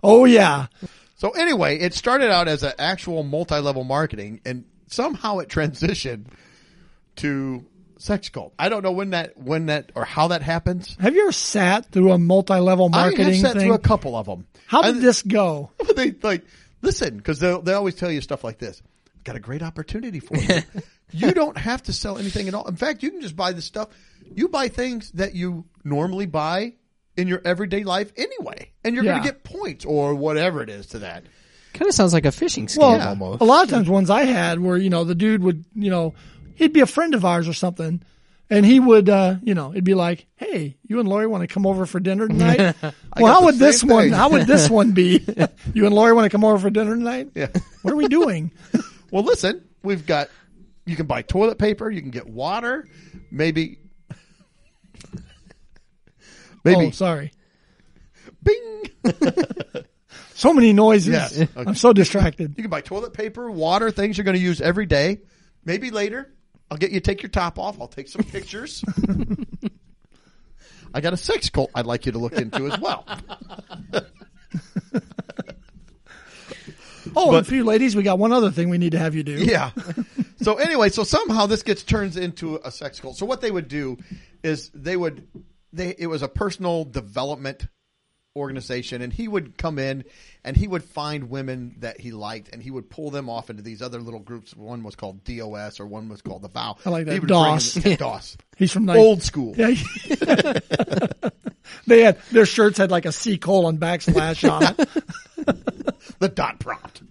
Oh yeah. So anyway, it started out as an actual multi-level marketing, and somehow it transitioned to sex cult. I don't know when that when that or how that happens. Have you ever sat through a multi-level marketing? I have sat thing? through a couple of them. How did this go? they like listen because they they always tell you stuff like this. Got a great opportunity for you. you don't have to sell anything at all. In fact, you can just buy the stuff. You buy things that you normally buy in your everyday life anyway, and you're going Yeah. to get points or whatever it is to that. Kind of sounds like a phishing scam Well, almost. a lot of times ones I had where you know the dude would you know he'd be a friend of ours or something, and he would uh, you know it'd be like, hey, you and Lori want to come over for dinner tonight? well, how the would this same one? thing. How would this one be? you and Lori want to come over for dinner tonight? Yeah. What are we doing? Well, listen, we've got. You can buy toilet paper. You can get water. Maybe. Maybe. Oh, sorry. Bing. So many noises. Yes. Okay. I'm so distracted. You can buy toilet paper, water, things you're going to use every day. Maybe later, I'll get you to take your top off. I'll take some pictures. I got a sex cult I'd like you to look into as well. Oh, and a few ladies, we got one other thing we need to have you do. Yeah. So anyway, so somehow this gets turns into a sex cult. So what they would do is they would they it was a personal development organization and he would come in and he would find women that he liked and he would pull them off into these other little groups. One was called DOS or one was called the Vow. I like that. He would bring DOS. them- DOS. He's from like, Old school. Yeah. they had their shirts had like a C colon backslash on it. The dot prompt.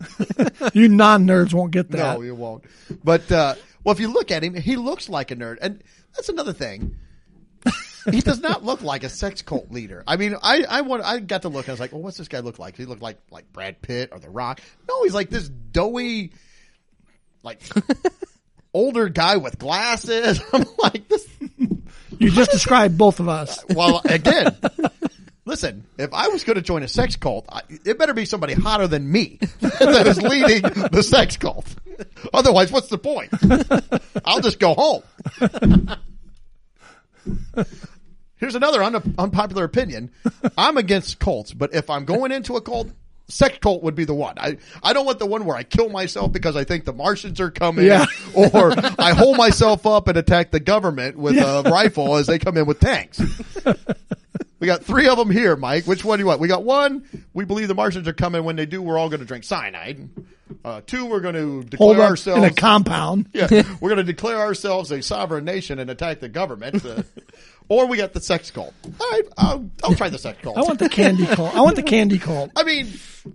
You non nerds won't get that. No, you won't. But uh, well, if you look at him, he looks like a nerd, and that's another thing. He does not look like a sex cult leader. I mean, I I want I got to look. I was like, well, what's this guy look like? Does he look like like Brad Pitt or The Rock? No, he's like this doughy, like older guy with glasses. I'm like this. You just described both of us. Well, again. Listen, if I was going to join a sex cult, I, it better be somebody hotter than me that is leading the sex cult. Otherwise, what's the point? I'll just go home. Here's another un- unpopular opinion. I'm against cults, but if I'm going into a cult, sex cult would be the one. I, I don't want the one where I kill myself because I think the Martians are coming Yeah. or I hold myself up and attack the government with a rifle as they come in with tanks. We got three of them here, Mike. Which one do you want? We got one. We believe the Martians are coming. When they do, we're all going to drink cyanide. Uh, two, we're going to declare ourselves. in a compound. yeah, we're going to declare ourselves a sovereign nation and attack the government. Uh, or we got the sex cult. All right, I'll, I'll try the sex cult. I want the candy cult. I want the candy cult. I mean,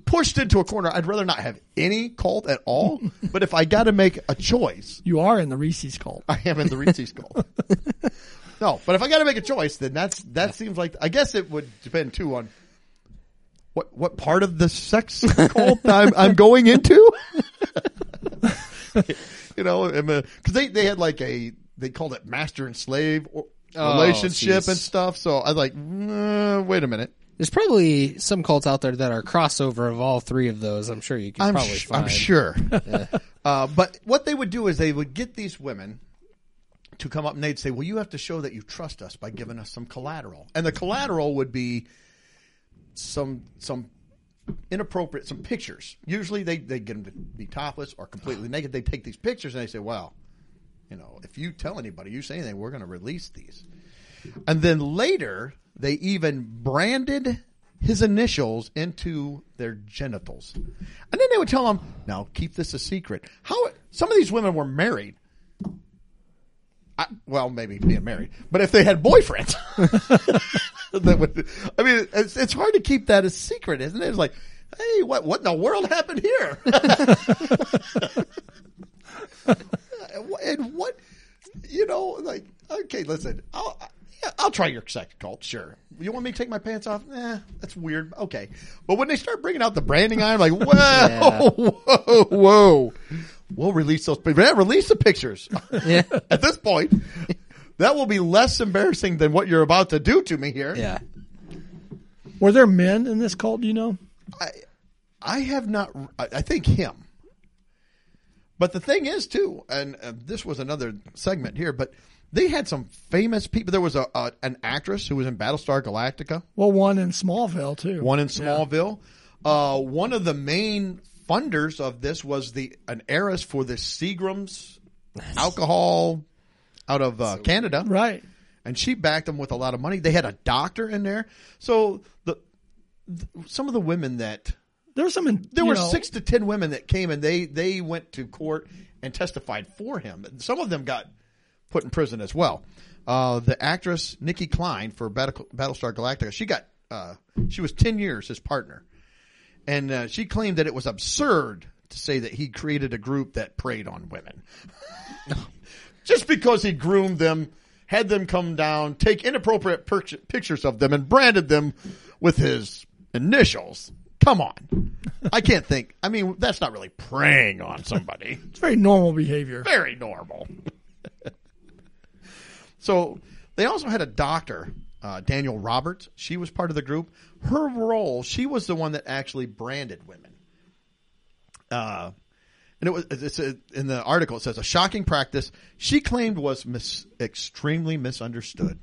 pushed into a corner, I'd rather not have any cult at all. But if I got to make a choice, You are in the Reese's cult. I am in the Reese's cult. No, but if I got to make a choice, then that's that seems like I guess it would depend too on what what part of the sex cult I'm I'm going into. you know, because they they had like a they called it master and slave or, relationship jeez. and stuff. So I was like, mm, wait a minute. There's probably some cults out there that are crossover of all three of those. I'm sure you can I'm, probably sh- find. I'm sure. uh, but what they would do is they would get these women to come up and they'd say, well, you have to show that you trust us by giving us some collateral. And the collateral would be some, some inappropriate, some pictures. Usually they, they get them to be topless or completely naked. They take these pictures and they say, well, you know, if you tell anybody, you say anything, we're going to release these. And then later, they even branded his initials into their genitals. And then they would tell him, now keep this a secret. How, some of these women were married. I, well, maybe being married, but if they had boyfriends, that would, I mean, it's, it's hard to keep that a secret, isn't it? It's like, hey, what, what in the world happened here? and what you know like okay listen i'll yeah, i'll try your sex cult sure you want me to take my pants off eh, that's weird okay but when they start bringing out the branding i'm like whoa whoa whoa we'll release those pictures yeah, release the pictures Yeah. at this point that will be less embarrassing than what you're about to do to me here Yeah. Were there men in this cult? Do you know? I, I have not. I I think him. But the thing is, too, and uh, this was another segment here, but they had some famous people. There was a, a an actress who was in Battlestar Galactica, Well, one in Smallville too. one in Smallville. Uh, one of the main funders of this was the an heiress for the Seagram's alcohol out of uh, Canada, Right. and she backed them with a lot of money. They had a doctor in there, so the, th some of the women that There was some. In, there were know, six to ten women that came and they they went to court and testified for him. Some of them got put in prison as well. Uh, the actress Nicki Clyne for Battle, Battlestar Galactica, she got uh, she was ten years his partner, and uh, she claimed that it was absurd to say that he created a group that preyed on women, just because he groomed them, had them come down, take inappropriate per- pictures of them, and branded them with his initials. Come on. I can't think. I mean, that's not really preying on somebody. It's very normal behavior. Very normal. so they also had a doctor, uh, Danielle Roberts. She was part of the group. Her role, she was the one that actually branded women. Uh, and it was it's a, in the article. It says a shocking practice she claimed was mis- extremely misunderstood.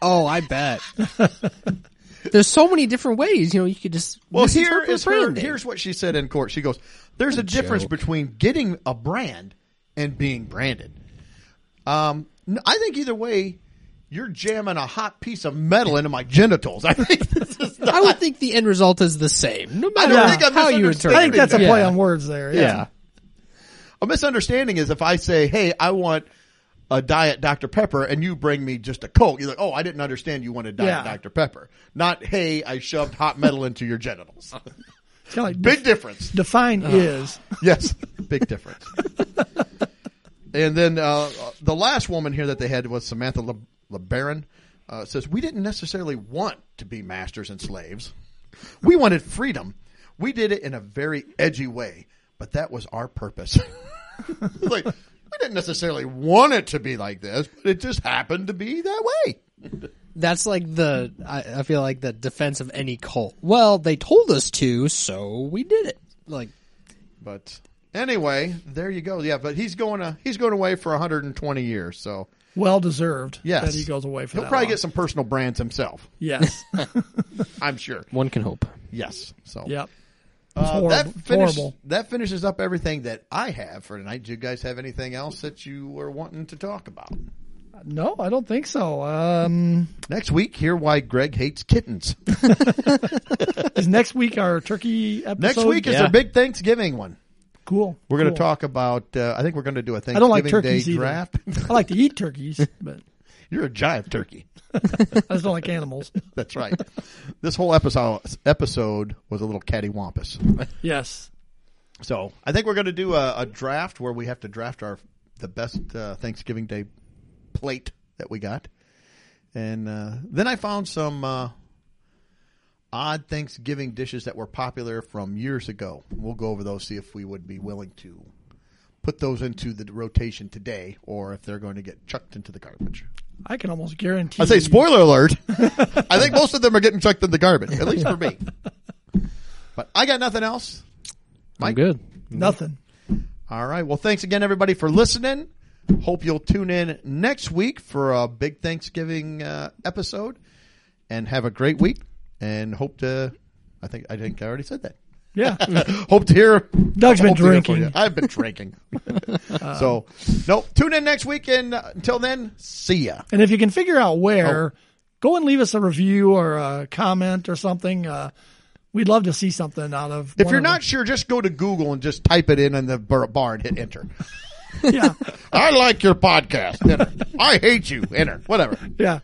Oh, I bet. There's so many different ways. You know, you could just Well, here misinterpret is her, here's what she said in court. She goes, "There's a difference between getting a brand and being branded. Um, n- I think either way, you're jamming a hot piece of metal into my genitals. I think this is not, I would think the end result is the same, no I matter don't think I'm how you misunderstanding interpret. I think that's a play Yeah. on words there. Yeah. Yeah. a misunderstanding is if I say, "Hey, I want." A diet Dr. Pepper, and you bring me just a Coke. You're like, oh, I didn't understand you wanted diet Yeah. Dr. Pepper. Not, hey, I shoved hot metal into your genitals. It's kind of like Big difference. define is. Yes, big difference. and then uh, the last woman here that they had was Samantha Le- LeBaron. Uh, says we didn't necessarily want to be masters and slaves. We wanted freedom. We did it in a very edgy way, but that was our purpose. like we didn't necessarily want it to be like this, but it just happened to be that way. That's like the I, I feel like the defense of any cult. Well, they told us to, so we did it. Like But anyway, there you go. Yeah, but he's going to he's going away for 120 years, so Well deserved yes, that he goes away for He'll that probably long. get some personal brands himself. Yes. I'm sure. one can hope. Yes. So yep. Uh, horrible. that finish, horrible. that finishes up everything that I have for tonight. Do you guys have anything else that you were wanting to talk about? No, I don't think so. Um, Next week, hear why Greg hates kittens. is next week our turkey episode? Next week is our big Thanksgiving one. cool. We're going to talk about. Uh, I think we're going to do a Thanksgiving I don't like Day turkeys either. draft. I like to eat turkeys, but You're a giant turkey. I just don't like animals. That's right. this whole episode episode was a little cattywampus. Yes. So I think we're going to do a, a draft where we have to draft our the best uh, Thanksgiving Day plate that we got, and uh, then I found some uh, odd Thanksgiving dishes that were popular from years ago. We'll go over those, see if we would be willing to put those into the rotation today, or if they're going to get chucked into the garbage. I can almost guarantee. I say you- spoiler alert. I think most of them are getting chucked in the garbage, at least for me. But I got nothing else. I'm good. nothing. All right. Well, thanks again, everybody, for listening. Hope you'll tune in next week for a big Thanksgiving uh, episode, and have a great week. And hope to, I think I think I already said that. Yeah. Hope to hear. Doug's been hope to hear from drinking. you. I've been drinking. so, no. Tune in next week, and uh, until then, see ya. And if you can figure out Oh. where, go and leave us a review or a comment or something. Uh, we'd love to see something out of. If one you're of not sure, just go to Google and just type it in in the bar bar and hit enter. them. yeah, I like your podcast. Enter. I hate you. Enter. Whatever. yeah,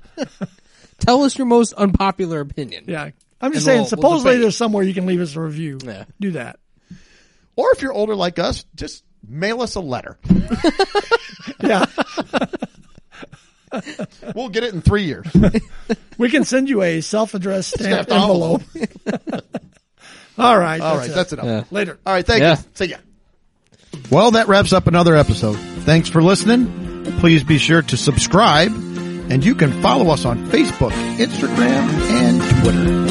Tell us your most unpopular opinion. yeah. I'm just And saying. we'll- we'll supposedly, there's somewhere you can leave us a review. Yeah. Do that. Or if you're older like us, just mail us a letter. Yeah, We'll get it in three years. we can send you a self-addressed stamped Stamped envelope. All right. All that's right, it. that's enough. Yeah. Later. All right, thank Yeah. you. See ya. Well, that wraps up another episode. Thanks for listening. Please be sure to subscribe, and you can follow us on Facebook, Instagram, and Twitter.